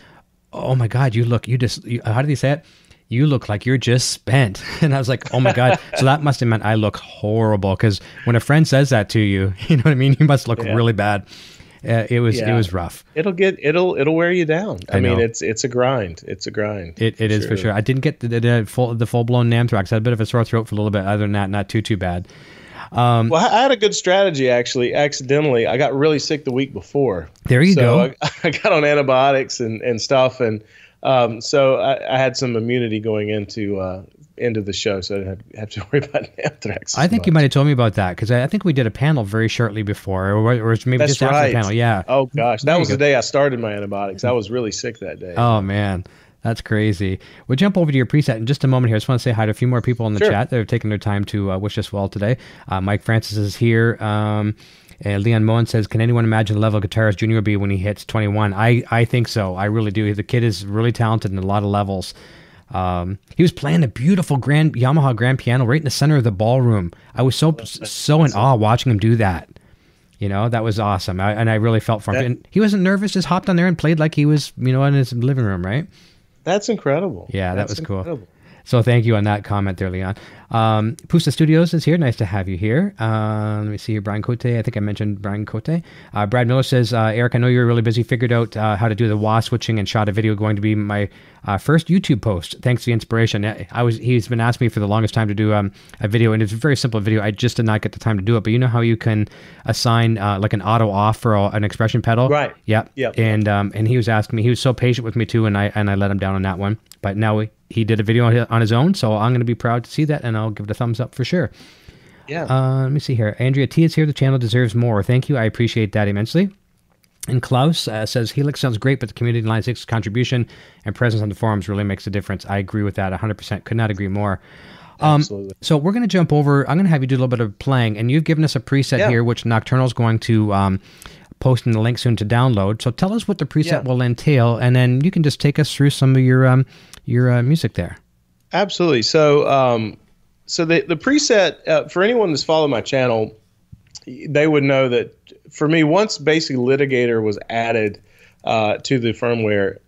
"Oh my God, you look, you just," you, how do they say it? You look like you're just spent, and I was like, "Oh my God!" so that must have meant I look horrible because when a friend says that to you, you know what I mean. You must look Yeah. really bad. Uh, it was it was rough. It'll get it'll it'll wear you down. I, I mean, it's it's a grind. It's a grind. It, it is for sure. I didn't get the, the full the full blown anthrax. I had a bit of a sore throat for a little bit. Other than that, not too too bad. Well, I I had a good strategy actually. Accidentally, I got really sick the week before. There you so go. I, I got on antibiotics and, and stuff, and um, so I, I had some immunity going into uh, into the show, so I didn't have, have to worry about anthrax. I think you might have told me about that because I, I think we did a panel very shortly before, or, or maybe That's just after the panel. Yeah. Oh gosh, that was the day I started my antibiotics. I was really sick that day. Oh man, that's crazy. We'll jump over to your preset in just a moment here. I just want to say hi to a few more people in the Sure. chat that have taken their time to uh, wish us well today. Uh, Mike Francis is here. Um, and Leon Moen says, "Can anyone imagine the level guitarist Junior will be when he hits 21?" I I think so. I really do. The kid is really talented in a lot of levels. Um, he was playing a beautiful grand Yamaha grand piano right in the center of the ballroom. I was so so in awe watching him do that. You know, that was awesome. I, and I really felt for him. That- and he wasn't nervous, just hopped on there and played like he was, you know, in his living room, right? That's incredible. Yeah, that That's was cool. So thank you on that comment there, Leon. Um, Pusa Studios is here. Nice to have you here. Uh, let me see here. Brian Cote. I think I mentioned Brian Cote. Uh, Brad Miller says, uh, Eric, I know you're really busy. Figured out uh, how to do the wah switching and shot a video going to be my uh, first YouTube post. Thanks for the inspiration. I was he's been asking me for the longest time to do um, a video, and it's a very simple video. I just did not get the time to do it. But you know how you can assign uh, like an auto off for an expression pedal, Right. Yep. Yep. And um, and he was asking me. He was so patient with me too, and I and I let him down on that one. But now he, he did a video on his, own, so I'm going to be proud to see that, and I'll give it a thumbs up for sure. Yeah. Uh, let me see here. Andrea T is here. The channel deserves more. Thank you. I appreciate that immensely. And Klaus uh, says Helix sounds great, but the community line six contribution and presence on the forums really makes a difference. I agree with that 100%. Could not agree more. Um, Absolutely. So we're going to jump over. I'm going to have you do a little bit of playing, and you've given us a preset Yeah. here, which Nocturnal is going to um, post in the link soon to download. So tell us what the preset Yeah. will entail, and then you can just take us through some of your um, your uh, music there. Absolutely. So, um, so the the preset uh, for anyone that's followed my channel, they would know that for me, once basically Litigator was added uh, to the firmware,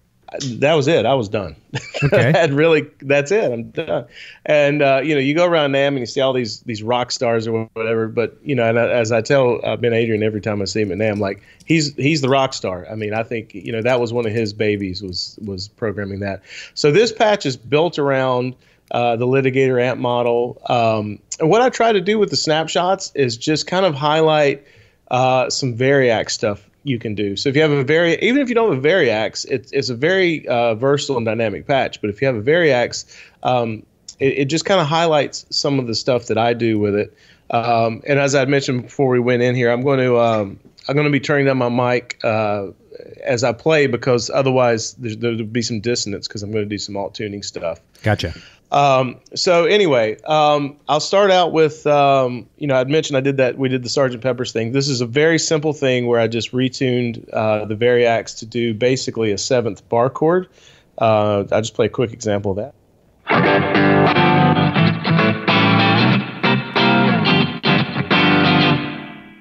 that was it. I was done. Okay. I had really, that's it. I'm done. And uh, you know, you go around NAMM and you see all these these rock stars or whatever. But you know, and I- as I tell uh, Ben Adrian every time I see him at NAMM, like he's he's the rock star. I mean, I think you know that was one of his babies was was programming that. So this patch is built around uh, the litigator amp model. Um, and what I try to do with the snapshots is just kind of highlight uh, some Variax stuff you can do. So if you have a vari, even if you don't have a Variax, it's it's a very uh, versatile and dynamic patch. But if you have a Variax, um, it, it just kind of highlights some of the stuff that I do with it. Um, and as I mentioned before we went in here, I'm going to um, I'm going to be turning down my mic uh, as I play because otherwise there's, there'll be some dissonance because I'm going to do some alt tuning stuff. Gotcha. Um, so anyway, um, I'll start out with, um, you know, I'd mentioned I did that. We did the Sergeant Pepper's thing. This is a very simple thing where I just retuned uh, the Variax to do basically a seventh bar chord. Uh, I'll just play a quick example of that.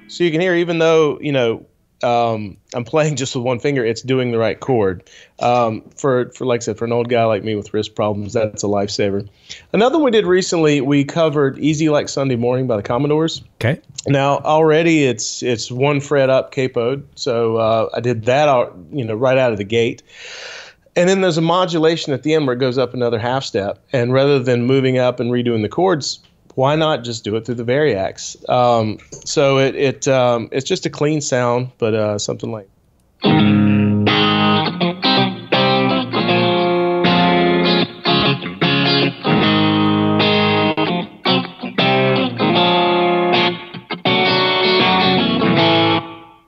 So you can hear, even though you know um, I'm playing just with one finger, it's doing the right chord. Um, for for like I said, for an old guy like me with wrist problems, that's a lifesaver. Another one we did recently, we covered "Easy Like Sunday Morning" by the Commodores. Okay. Now already it's it's one fret up capoed, so uh, I did that out, you know right out of the gate. And then there's a modulation at the end where it goes up another half step. And rather than moving up and redoing the chords, why not just do it through the Variax? Um, so it it um, it's just a clean sound, but uh, something like.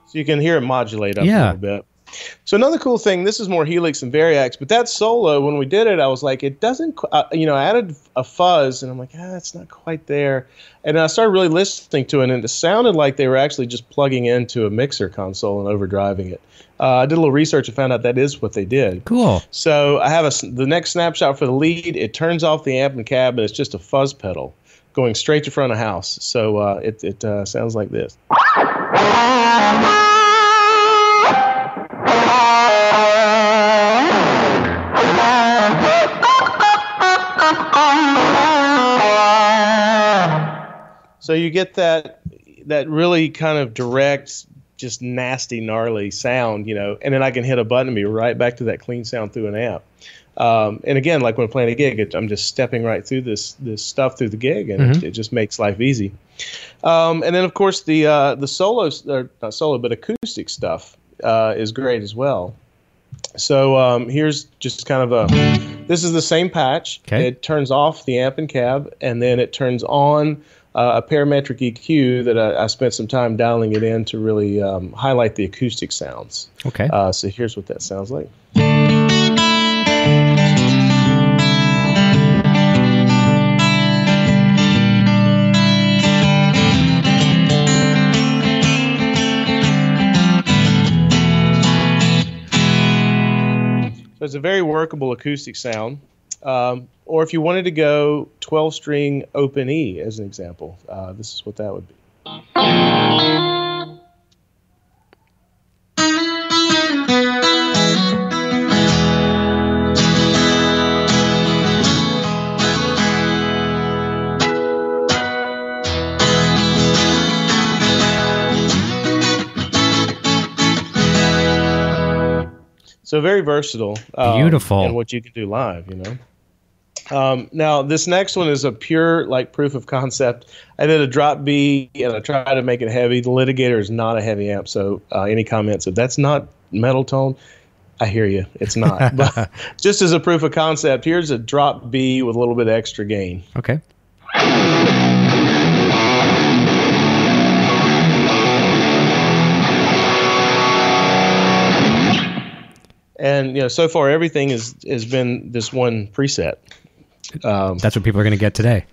So you can hear it modulate up Yeah. a little bit. So another cool thing, this is more Helix than Variax, but that solo, when we did it, I was like, it doesn't, uh, you know, I added a fuzz, and I'm like, ah, it's not quite there. And I started really listening to it, and it sounded like they were actually just plugging into a mixer console and overdriving it. Uh, I did a little research and found out that is what they did. Cool. So I have a, the next snapshot for the lead. It turns off the amp and cab, and it's just a fuzz pedal going straight to front of house. So uh, it, it uh, sounds like this. So you get that that really kind of direct, just nasty, gnarly sound, you know, and then I can hit a button and be right back to that clean sound through an amp. Um, and again, like when I'm playing a gig, it, I'm just stepping right through this this stuff through the gig, and mm-hmm. it, it, just makes life easy. Um, and then of course the uh, the solo, or not solo, but acoustic stuff uh, is great as well. So um, here's just kind of a. This is the same patch. Okay. It turns off the amp and cab, and then it turns on uh, a parametric EQ that I, I, spent some time dialing it in to really um, highlight the acoustic sounds. Okay. Uh, so here's what that sounds like. It's a very workable acoustic sound. Um, or if you wanted to go 12 string open E as an example, uh, this is what that would be. So very versatile. Um, Beautiful. And what you can do live, you know. Um, now this next one is a pure like proof of concept. I did a drop B and I tried to make it heavy. The litigator is not a heavy amp, so uh, any comments if that's not metal tone, I hear you. It's not. but just as a proof of concept, here's a drop B with a little bit of extra gain. Okay. And you know so far everything has has been this one preset. Um, that's what people are going to get today.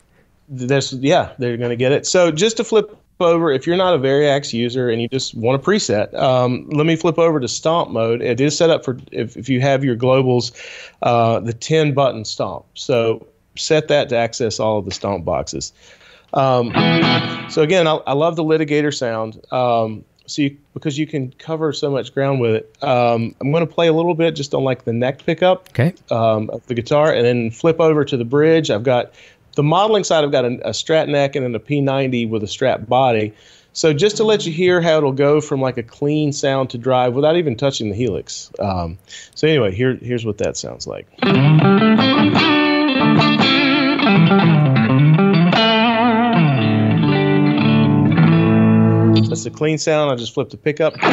This yeah they're going to get it. So just to flip over if you're not a variax user and you just want a preset um, let me flip over to stomp mode. It is set up for if, if you have your globals uh, the 10 button stomp. So set that to access all of the stomp boxes. Um, so again I, I, love the litigator sound. Um, so you, because you can cover so much ground with it. Um, I'm going to play a little bit just on like the neck pickup okay. um, of the guitar, and then flip over to the bridge. I've got the modeling side. I've got a, a Strat neck and then a P90 with a Strat body. So just to let you hear how it'll go from like a clean sound to drive without even touching the helix. Um, so anyway, here here's what that sounds like. That's a clean sound. I just flipped the pickup.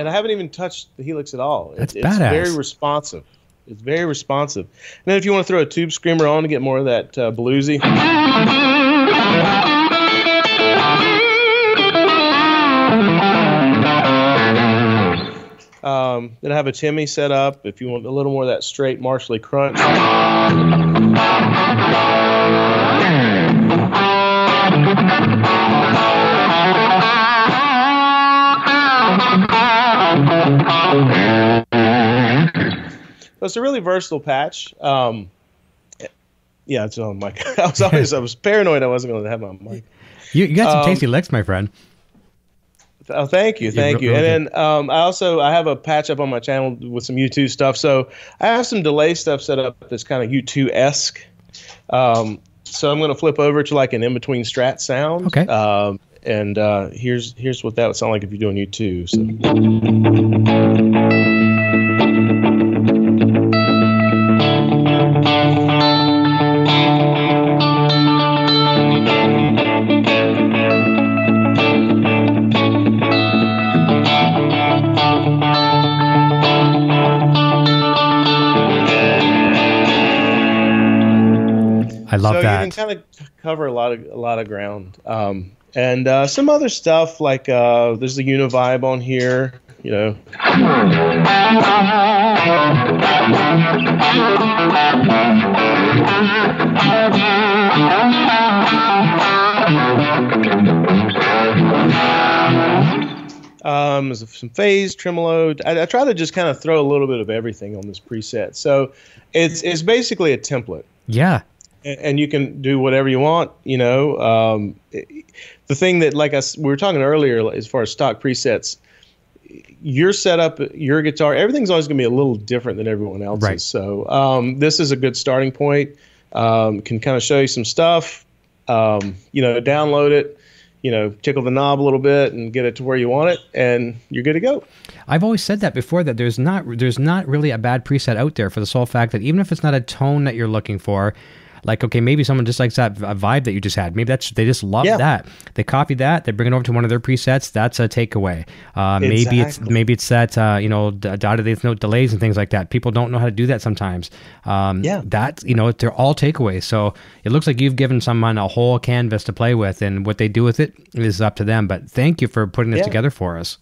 And I haven't even touched the helix at all. That's it, it's badass. very responsive. It's very responsive. And then if you want to throw a tube screamer on to get more of that uh, bluesy. Um, then I have a Timmy set up if you want a little more of that straight Marshally crunch. So it's a really versatile patch. Um, yeah, it's on mic. I was always I was paranoid I wasn't going to have my mic. You, you got some um, tasty licks, my friend. Oh, thank you, thank you. And then um, I also I have a patch up on my channel with some U2 stuff. So I have some delay stuff set up that's kind of U2 esque. Um, so I'm going to flip over to like an in between strat sound. Okay. Um, and uh, here's here's what that would sound like if you're doing U2. So. Can kind of cover a lot of a lot of ground. Um, and uh, some other stuff like uh, there's the Univibe on here. You know, um, some phase tremolo. I, I try to just kind of throw a little bit of everything on this preset. So it's it's basically a template yeah. And you can do whatever you want. You know, um, the thing that, like us, we were talking earlier, as far as stock presets, your setup, your guitar, everything's always going to be a little different than everyone else's. Right. So um, this is a good starting point. Um, can kind of show you some stuff. Um, you know, download it. You know, tickle the knob a little bit and get it to where you want it, and you're good to go. I've always said that before that there's not there's not really a bad preset out there for the sole fact that even if it's not a tone that you're looking for, like okay maybe someone just likes that vibe that you just had. Maybe that's they just love Yeah. that. They copy that they bring it over to one of their presets that's a takeaway. Uh, maybe it's maybe it's that uh, you know dotted eighth note delays and things like that. People don't know how to do that sometimes. Um, Yeah. that you know they're all takeaways. So it looks like you've given someone a whole canvas to play with and what they do with it is up to them. But thank you for putting this Yeah. together for us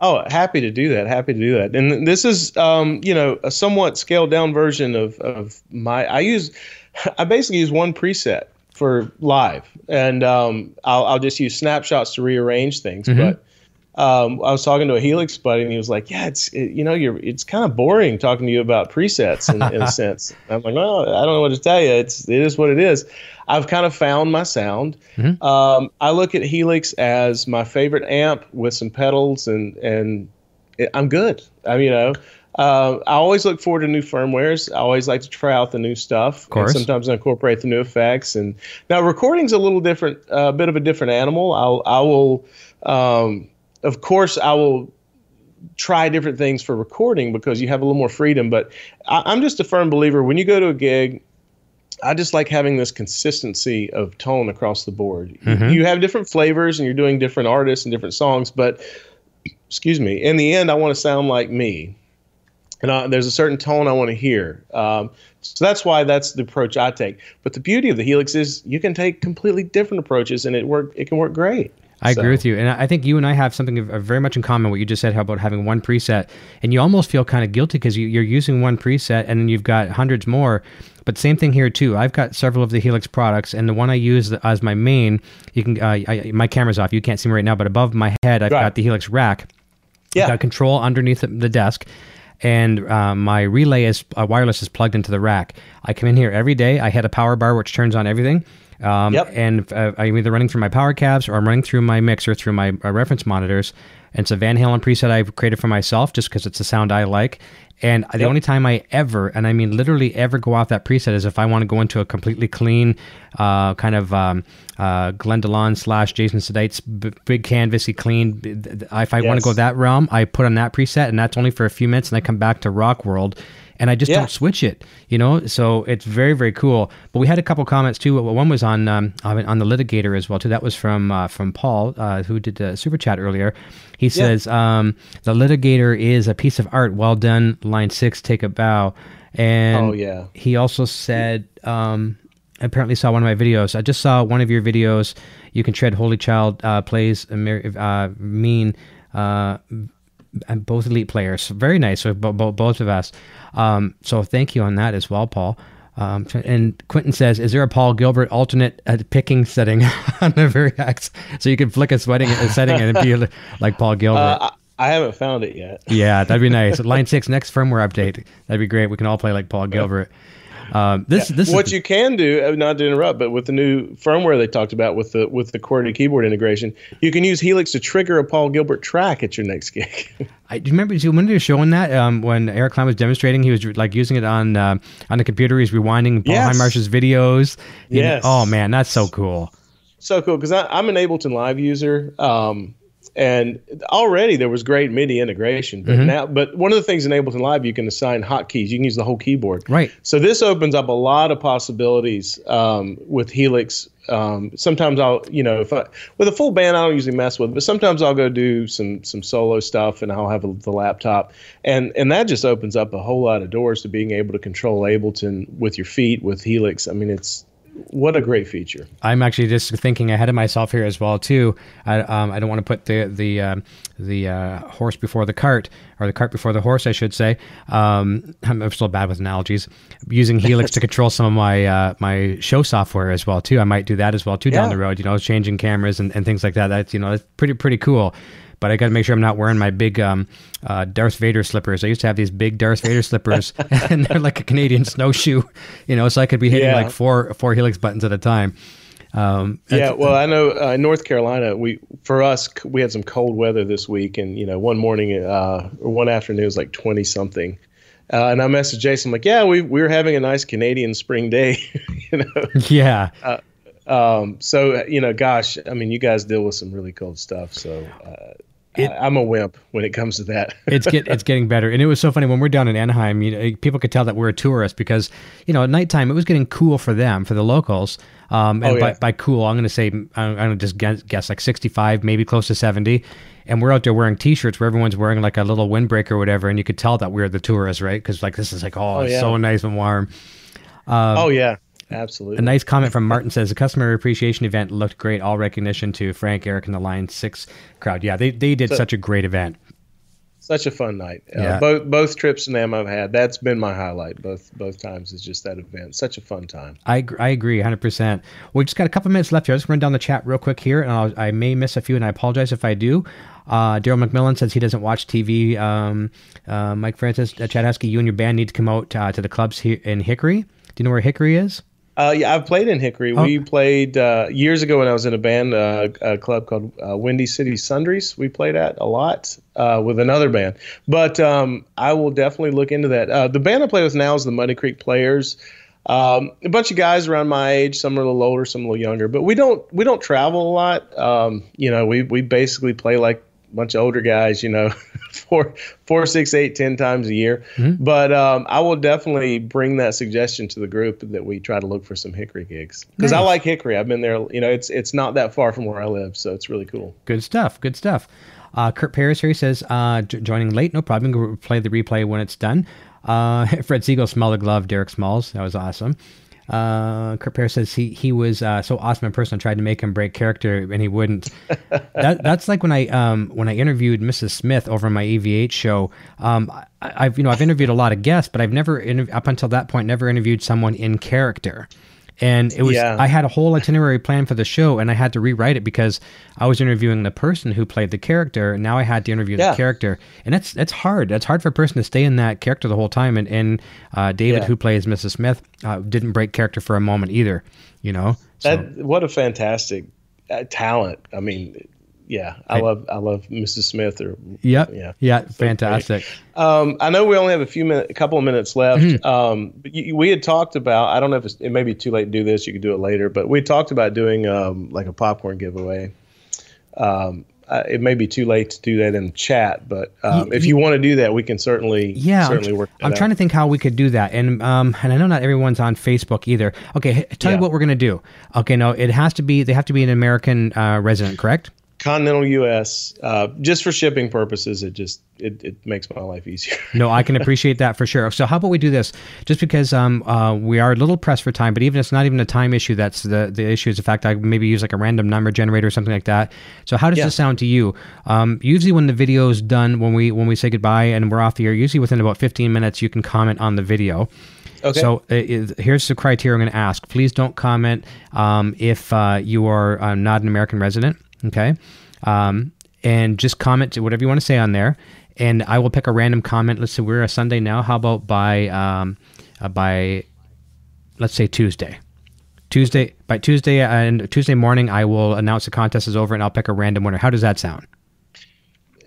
Oh, happy to do that. Happy to do that. And this is, um, you know, a somewhat scaled down version of, of my. I use, I basically use one preset for live, and um, I'll, I'll just use snapshots to rearrange things. But um, I was talking to a Helix buddy, and he was like, "Yeah, it's it, you know, you're it's kind of boring talking to you about presets in, in a sense." I'm like, "Well, I don't know what to tell you. It's it is what it is." I've kind of found my sound. Um, I look at Helix as my favorite amp with some pedals, and and it, I'm good. I mean, you know. Uh, I always look forward to new firmwares. I always like to try out the new stuff. Of course. sometimes I incorporate the new effects. And now recording's a little different, a uh, bit of a different animal. I'll, I will, um, of course, I will try different things for recording because you have a little more freedom. But I, I'm just a firm believer when you go to a gig, I just like having this consistency of tone across the board. You have different flavors and you're doing different artists and different songs, but excuse me, in the end, I want to sound like me. And uh, there's a certain tone I want to hear. Um, so that's why that's the approach I take. But the beauty of the Helix is you can take completely different approaches and it work. It can work great. I So- agree with you, and I think you and I have something of- of very much in common. What you just said how about having one preset, and you almost feel kind of guilty because you, you're using one preset and then you've got hundreds more. But same thing here too. I've got several of the Helix products, and the one I use as my main, you can uh, I, my camera's off. You can't see me right now, but above my head, I've Right. got the Helix rack. Yeah. I've got control underneath the- the desk, and uh, my relay is uh, wireless is plugged into the rack. I come in here every day. I hit a power bar which turns on everything. Um, Yep. And uh, I'm either running through my power cabs or I'm running through my mixer through my uh, reference monitors. And it's a Van Halen preset I've created for myself just because it's a sound I like. And the only time I ever, and I mean literally ever, go off that preset is if I want to go into a completely clean, uh, kind of um, uh, Glenn DeLaune slash Jason Sadites b- big canvasy clean. b- th- th- If I want to go that realm, I put on that preset, and that's only for a few minutes, and I come back to Rock World, and I just Yeah. don't switch it. You know, so it's very very cool. But we had a couple comments too. One was on um, on on the litigator as well too. That was from uh, from Paul uh, who did the super chat earlier. He says um, the litigator is a piece of art. Well done. Line six, take a bow. And Oh, yeah. he also said um, apparently saw one of my videos. I just saw one of your videos. You can tread Holy Child uh, plays a uh, mean. Uh, both elite players. Very nice. So bo- bo- both of us. Um, so thank you on that as well, Paul. Um, and Quentin says, "Is there a Paul Gilbert alternate uh, picking setting on the very Variax so you can flick a sweating a setting and be like Paul Gilbert?" Uh, I, haven't found it yet. yeah, that'd be nice. Line six, next firmware update. That'd be great. We can all play like Paul Gilbert. Um, this this what you can do, uh, not to interrupt, but with the new firmware they talked about with the with the QWERTY keyboard integration, you can use Helix to trigger a Paul Gilbert track at your next gig. I do you remember do you- when they were showing that um, when Eric Klein was demonstrating, he was like using it on uh, on the computer. He's rewinding Paul Yes. Videos. You know- Yes. oh man, that's so cool. so cool because I'm an Ableton Live user, um, and already there was great MIDI integration. Mm-hmm. But now, but one of the things in Ableton Live, you can assign hotkeys. You can use the whole keyboard. Right. So this opens up a lot of possibilities um, with Helix. Um, sometimes I'll, you know, if I with a full band, I don't usually mess with, it, but sometimes I'll go do some some solo stuff, and I'll have a, the laptop, and and that just opens up a whole lot of doors to being able to control Ableton with your feet with Helix. I mean, it's what a great feature. I'm actually just thinking ahead of myself here as well too. I, um, I don't want to put the the uh, the uh, horse before the cart, or the cart before the horse, I should say. Um, I'm still bad with analogies. Using Helix to control some of my uh, my show software as well too. I might do that as well too down the road. You know, changing cameras and, and things like that. That's you know, that's pretty pretty cool. But I got to make sure I'm not wearing my big um, uh, Darth Vader slippers. I used to have these big Darth Vader slippers, and they're like a Canadian snowshoe, you know. So I could be hitting Yeah. like four four Helix buttons at a time. Um, Yeah, well, I know uh, in North Carolina, we for us we had some cold weather this week, and you know, one morning uh, or one afternoon it was like twenty something, uh, and I messaged Jason I'm like, yeah, we we were having a nice Canadian spring day, you know. yeah, Um, so you know, gosh, I mean, you guys deal with some really cold stuff, so. Uh, It- I'm a wimp when it comes to that. it's get it's getting better, and it was so funny when we're down in Anaheim. You know, eh, people could tell that we're a tourist because you know at nighttime it was getting cool for them, for the locals. Um, and Oh, by, yeah. by cool, I'm going to say mm, I'm, I'm going to just guess, guess like 65, maybe close to 70. And we're out there wearing T-shirts where everyone's wearing like a little windbreaker or whatever, and you could tell that we're the tourists, right? Because like this is like oh, oh, it's yeah. so nice and warm. Um, oh yeah, absolutely. A nice comment from Martin says the customer appreciation event looked great. All recognition to Frank, Eric, and the Line Six crowd. Yeah, they they did such a great event. Such a fun night. Uh, Yeah. Both both trips to NAMM I've had. That's been my highlight. Both both times is just that event. Such a fun time. I, I agree 100%. We just got a couple minutes left here. I'll just run down the chat real quick here, and I'll, I may miss a few, and I apologize if I do. Uh, Daryl McMillan says he doesn't watch TV. Um, uh, Mike Francis, uh, Chad you and your band need to come out uh, to the clubs here in Hickory. Do you know where Hickory is? Uh, yeah, I've played in Hickory. Oh. We played uh, years ago when I was in a band, uh, a club called uh, Windy City Sundries. We played at a lot uh, with another band. But um, I will definitely look into that. Uh, the band I play with now is the Muddy Creek Players. Um, a bunch of guys around my age. Some are a little older, some a little younger. But we don't we don't travel a lot. Um, you know, we we basically play like bunch of older guys. You know, four four six eight ten times a year. But um, I will definitely bring that suggestion to the group that we try to look for some Hickory gigs because I like Hickory. I've been there. You know, it's it's not that far from where I live, so it's really cool. Good stuff. Good stuff. Uh, Kurt Paris here he says, uh, joining late, no problem. Go play the replay when it's done. Uh, Fred Siegel, smell the glove, Derek Smalls. That was awesome. Uh, Kurt Paris says he he was uh, so awesome in person. I tried to make him break character, and he wouldn't. that that's like when I um when I interviewed Mrs. Smith over my EVH show. Um, I, I've you know I've interviewed a lot of guests, but I've never up until that point never interviewed someone in character. And it was Yeah. I had a whole itinerary plan for the show, and I had to rewrite it because I was interviewing the person who played the character. And now I had to interview Yeah. the character, and that's that's hard. That's hard for a person to stay in that character the whole time. And and uh, David, Yeah. who plays Mrs. Smith, uh, didn't break character for a moment either. You know, so That what a fantastic uh, talent. I mean, yeah, I love I love Mrs. Smith. Or yep, yeah. yeah, fantastic. Um, I know we only have a few minutes, a couple of minutes left. Mm-hmm. Um, but you, we had talked about. I don't know if it's, it may be too late to do this. You could do it later, but we talked about doing um, like a popcorn giveaway. Um, uh, it may be too late to do that in chat, but um, if you want to do that, we can certainly Yeah, I'm, certainly work. That I'm trying to think how we could do that, and um, and I know not everyone's on Facebook either. Okay, tell you what we're gonna do. Okay, no, it has to be they have to be an American uh, resident, correct? Continental U.S. Uh, just for shipping purposes. It just it, it makes my life easier. No, I can appreciate that for sure. So how about we do this? Just because um, uh, we are a little pressed for time, but even it's not even a time issue. That's the the issue is the fact I maybe use like a random number generator or something like that. So how does Yeah. this sound to you? Um, usually when the video is done, when we when we say goodbye and we're off the air, usually within about 15 minutes, you can comment on the video. Okay. So uh, here's the criteria I'm going to ask. Please don't comment um, if uh, you are uh, not an American resident. Okay. Um, and just comment to whatever you want to say on there. And I will pick a random comment. Let's say we're a Sunday now. How about by um, uh, by let's say Tuesday. Tuesday by Tuesday and Tuesday morning, I will announce the contest is over, and I'll pick a random winner. How does that sound?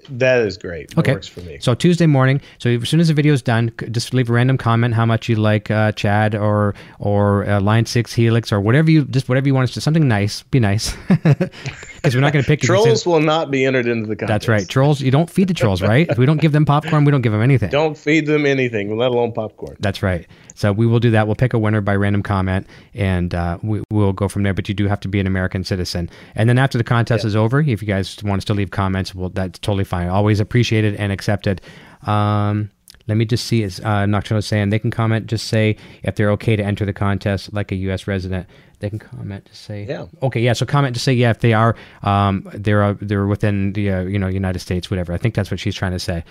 That is great. That Okay. works for me. So Tuesday morning. So as soon as the video is done, just leave a random comment how much you like uh, Chad or or uh, Line Six Helix or whatever you just whatever you want us to something nice. Be nice, because we're not going to pick Trolls will not be entered into the contest. That's right. Trolls. You don't feed the trolls, right? if we don't give them popcorn, we don't give them anything. Don't feed them anything, let alone popcorn. That's right. So we will do that. We'll pick a winner by random comment, and uh, we, we'll go from there. But you do have to be an American citizen. And then after the contest is over, if you guys want us to leave comments, well, that's totally fine. Always appreciated and accepted. Um, Let me just see. Is uh, Nocturnal saying they can comment? Just say if they're okay to enter the contest, like a U.S. resident. They can comment to say, Yeah. okay, yeah. So comment to say, yeah, if they are, um, they're uh, they're within the uh, you know United States, whatever. I think that's what she's trying to say.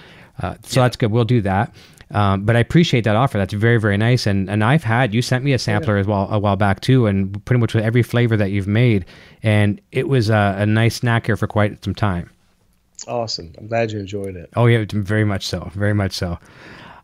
Uh, so that's good. We'll do that. Um, but I appreciate that offer. That's very very nice. And and I've had you sent me a sampler as well a while back too, and pretty much with every flavor that you've made, and it was a, a nice snack here for quite some time. Awesome. I'm glad you enjoyed it. Oh yeah, very much so, very much so.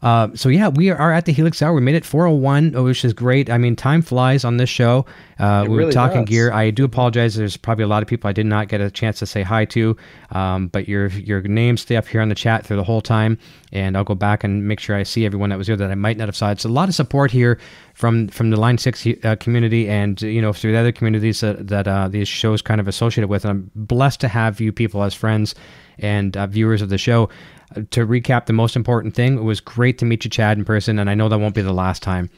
Uh, so yeah, we are at the Helix Hour. We made it 401, which is great. I mean, time flies on this show. Uh, we were talking does. gear. I do apologize. There's probably a lot of people I did not get a chance to say hi to, um, but your your names stay up here on the chat through the whole time, and I'll go back and make sure I see everyone that was here that I might not have saw. It's a lot of support here from from the Line Six uh, community, and you know through the other communities that that uh, these shows kind of associated with. And I'm blessed to have you people as friends and uh, viewers of the show. Uh, to recap, the most important thing, it was great to meet you, Chad, in person, and I know that won't be the last time.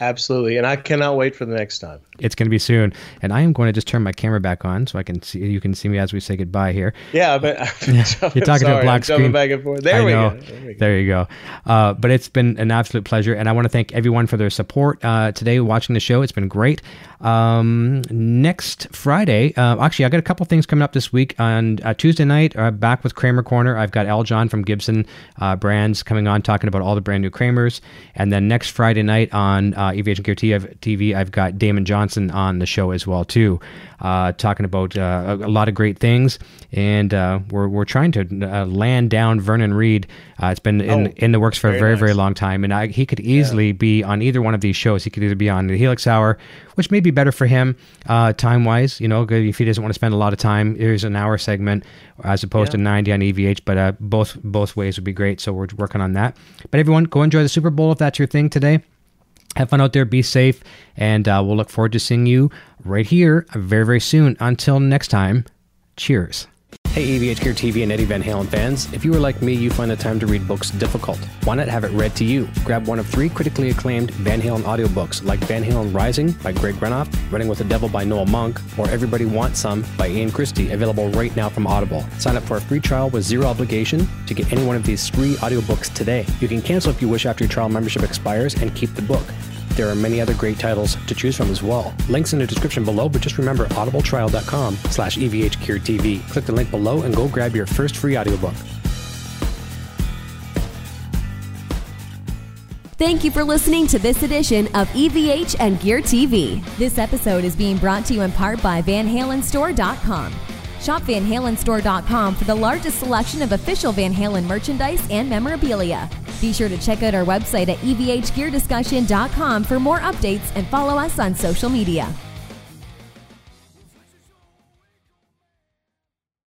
Absolutely. And I cannot wait for the next time. It's going to be soon, and I am going to just turn my camera back on so I can see you can see me as we say goodbye here. Yeah, but You're talking to a black I'm screen. back and forth. There we go. There we go. There you go. Uh, but it's been an absolute pleasure, and I want to thank everyone for their support uh, today watching the show. It's been great. Um, next Friday, uh, actually, I got a couple things coming up this week. On uh, Tuesday night, uh, back with Kramer Corner, I've got Al John from Gibson uh, Brands coming on talking about all the brand new Kramers. And then next Friday night on uh, EVH and Gear TV, I've got Damon Johnson on the show as well too, uh, talking about uh, a, lot of great things. And uh, we're we're trying to uh, land down Vernon Reid. Uh, it's been in Oh, in the works for a very very very long time, and I, he could easily be on either one of these shows. He could either be on the Helix Hour, which may be better for him uh, time wise. You know, if he doesn't want to spend a lot of time. Here's an hour segment as opposed to 90 on EVH, but uh, both both ways would be great. So we're working on that. But everyone, go enjoy the Super Bowl if that's your thing today. Have fun out there, be safe, and uh, we'll look forward to seeing you right here very, very soon. Until next time, cheers. Hey, EVH Gear TV and Eddie Van Halen fans. If you are like me, you find the time to read books difficult. Why not have it read to you? Grab one of three critically acclaimed Van Halen audiobooks like Van Halen Rising by Greg Renoff, Running with the Devil by Noel Monk, or Everybody Wants Some by Ian Christe, available right now from Audible. Sign up for a free trial with zero obligation to get any one of these three audiobooks today. You can cancel if you wish after your trial membership expires and keep the book. There are many other great titles to choose from as well. Links in the description below, but just remember audibletrial.com slash E evhgeartv. Click the link below and go grab your first free audiobook. Thank you for listening to this edition of EVH and Gear TV. This episode is being brought to you in part by VanHalenStore.com. Shop VanHalenStore.com for the largest selection of official Van Halen merchandise and memorabilia. Be sure to check out our website at EVHGearDiscussion.com for more updates and follow us on social media.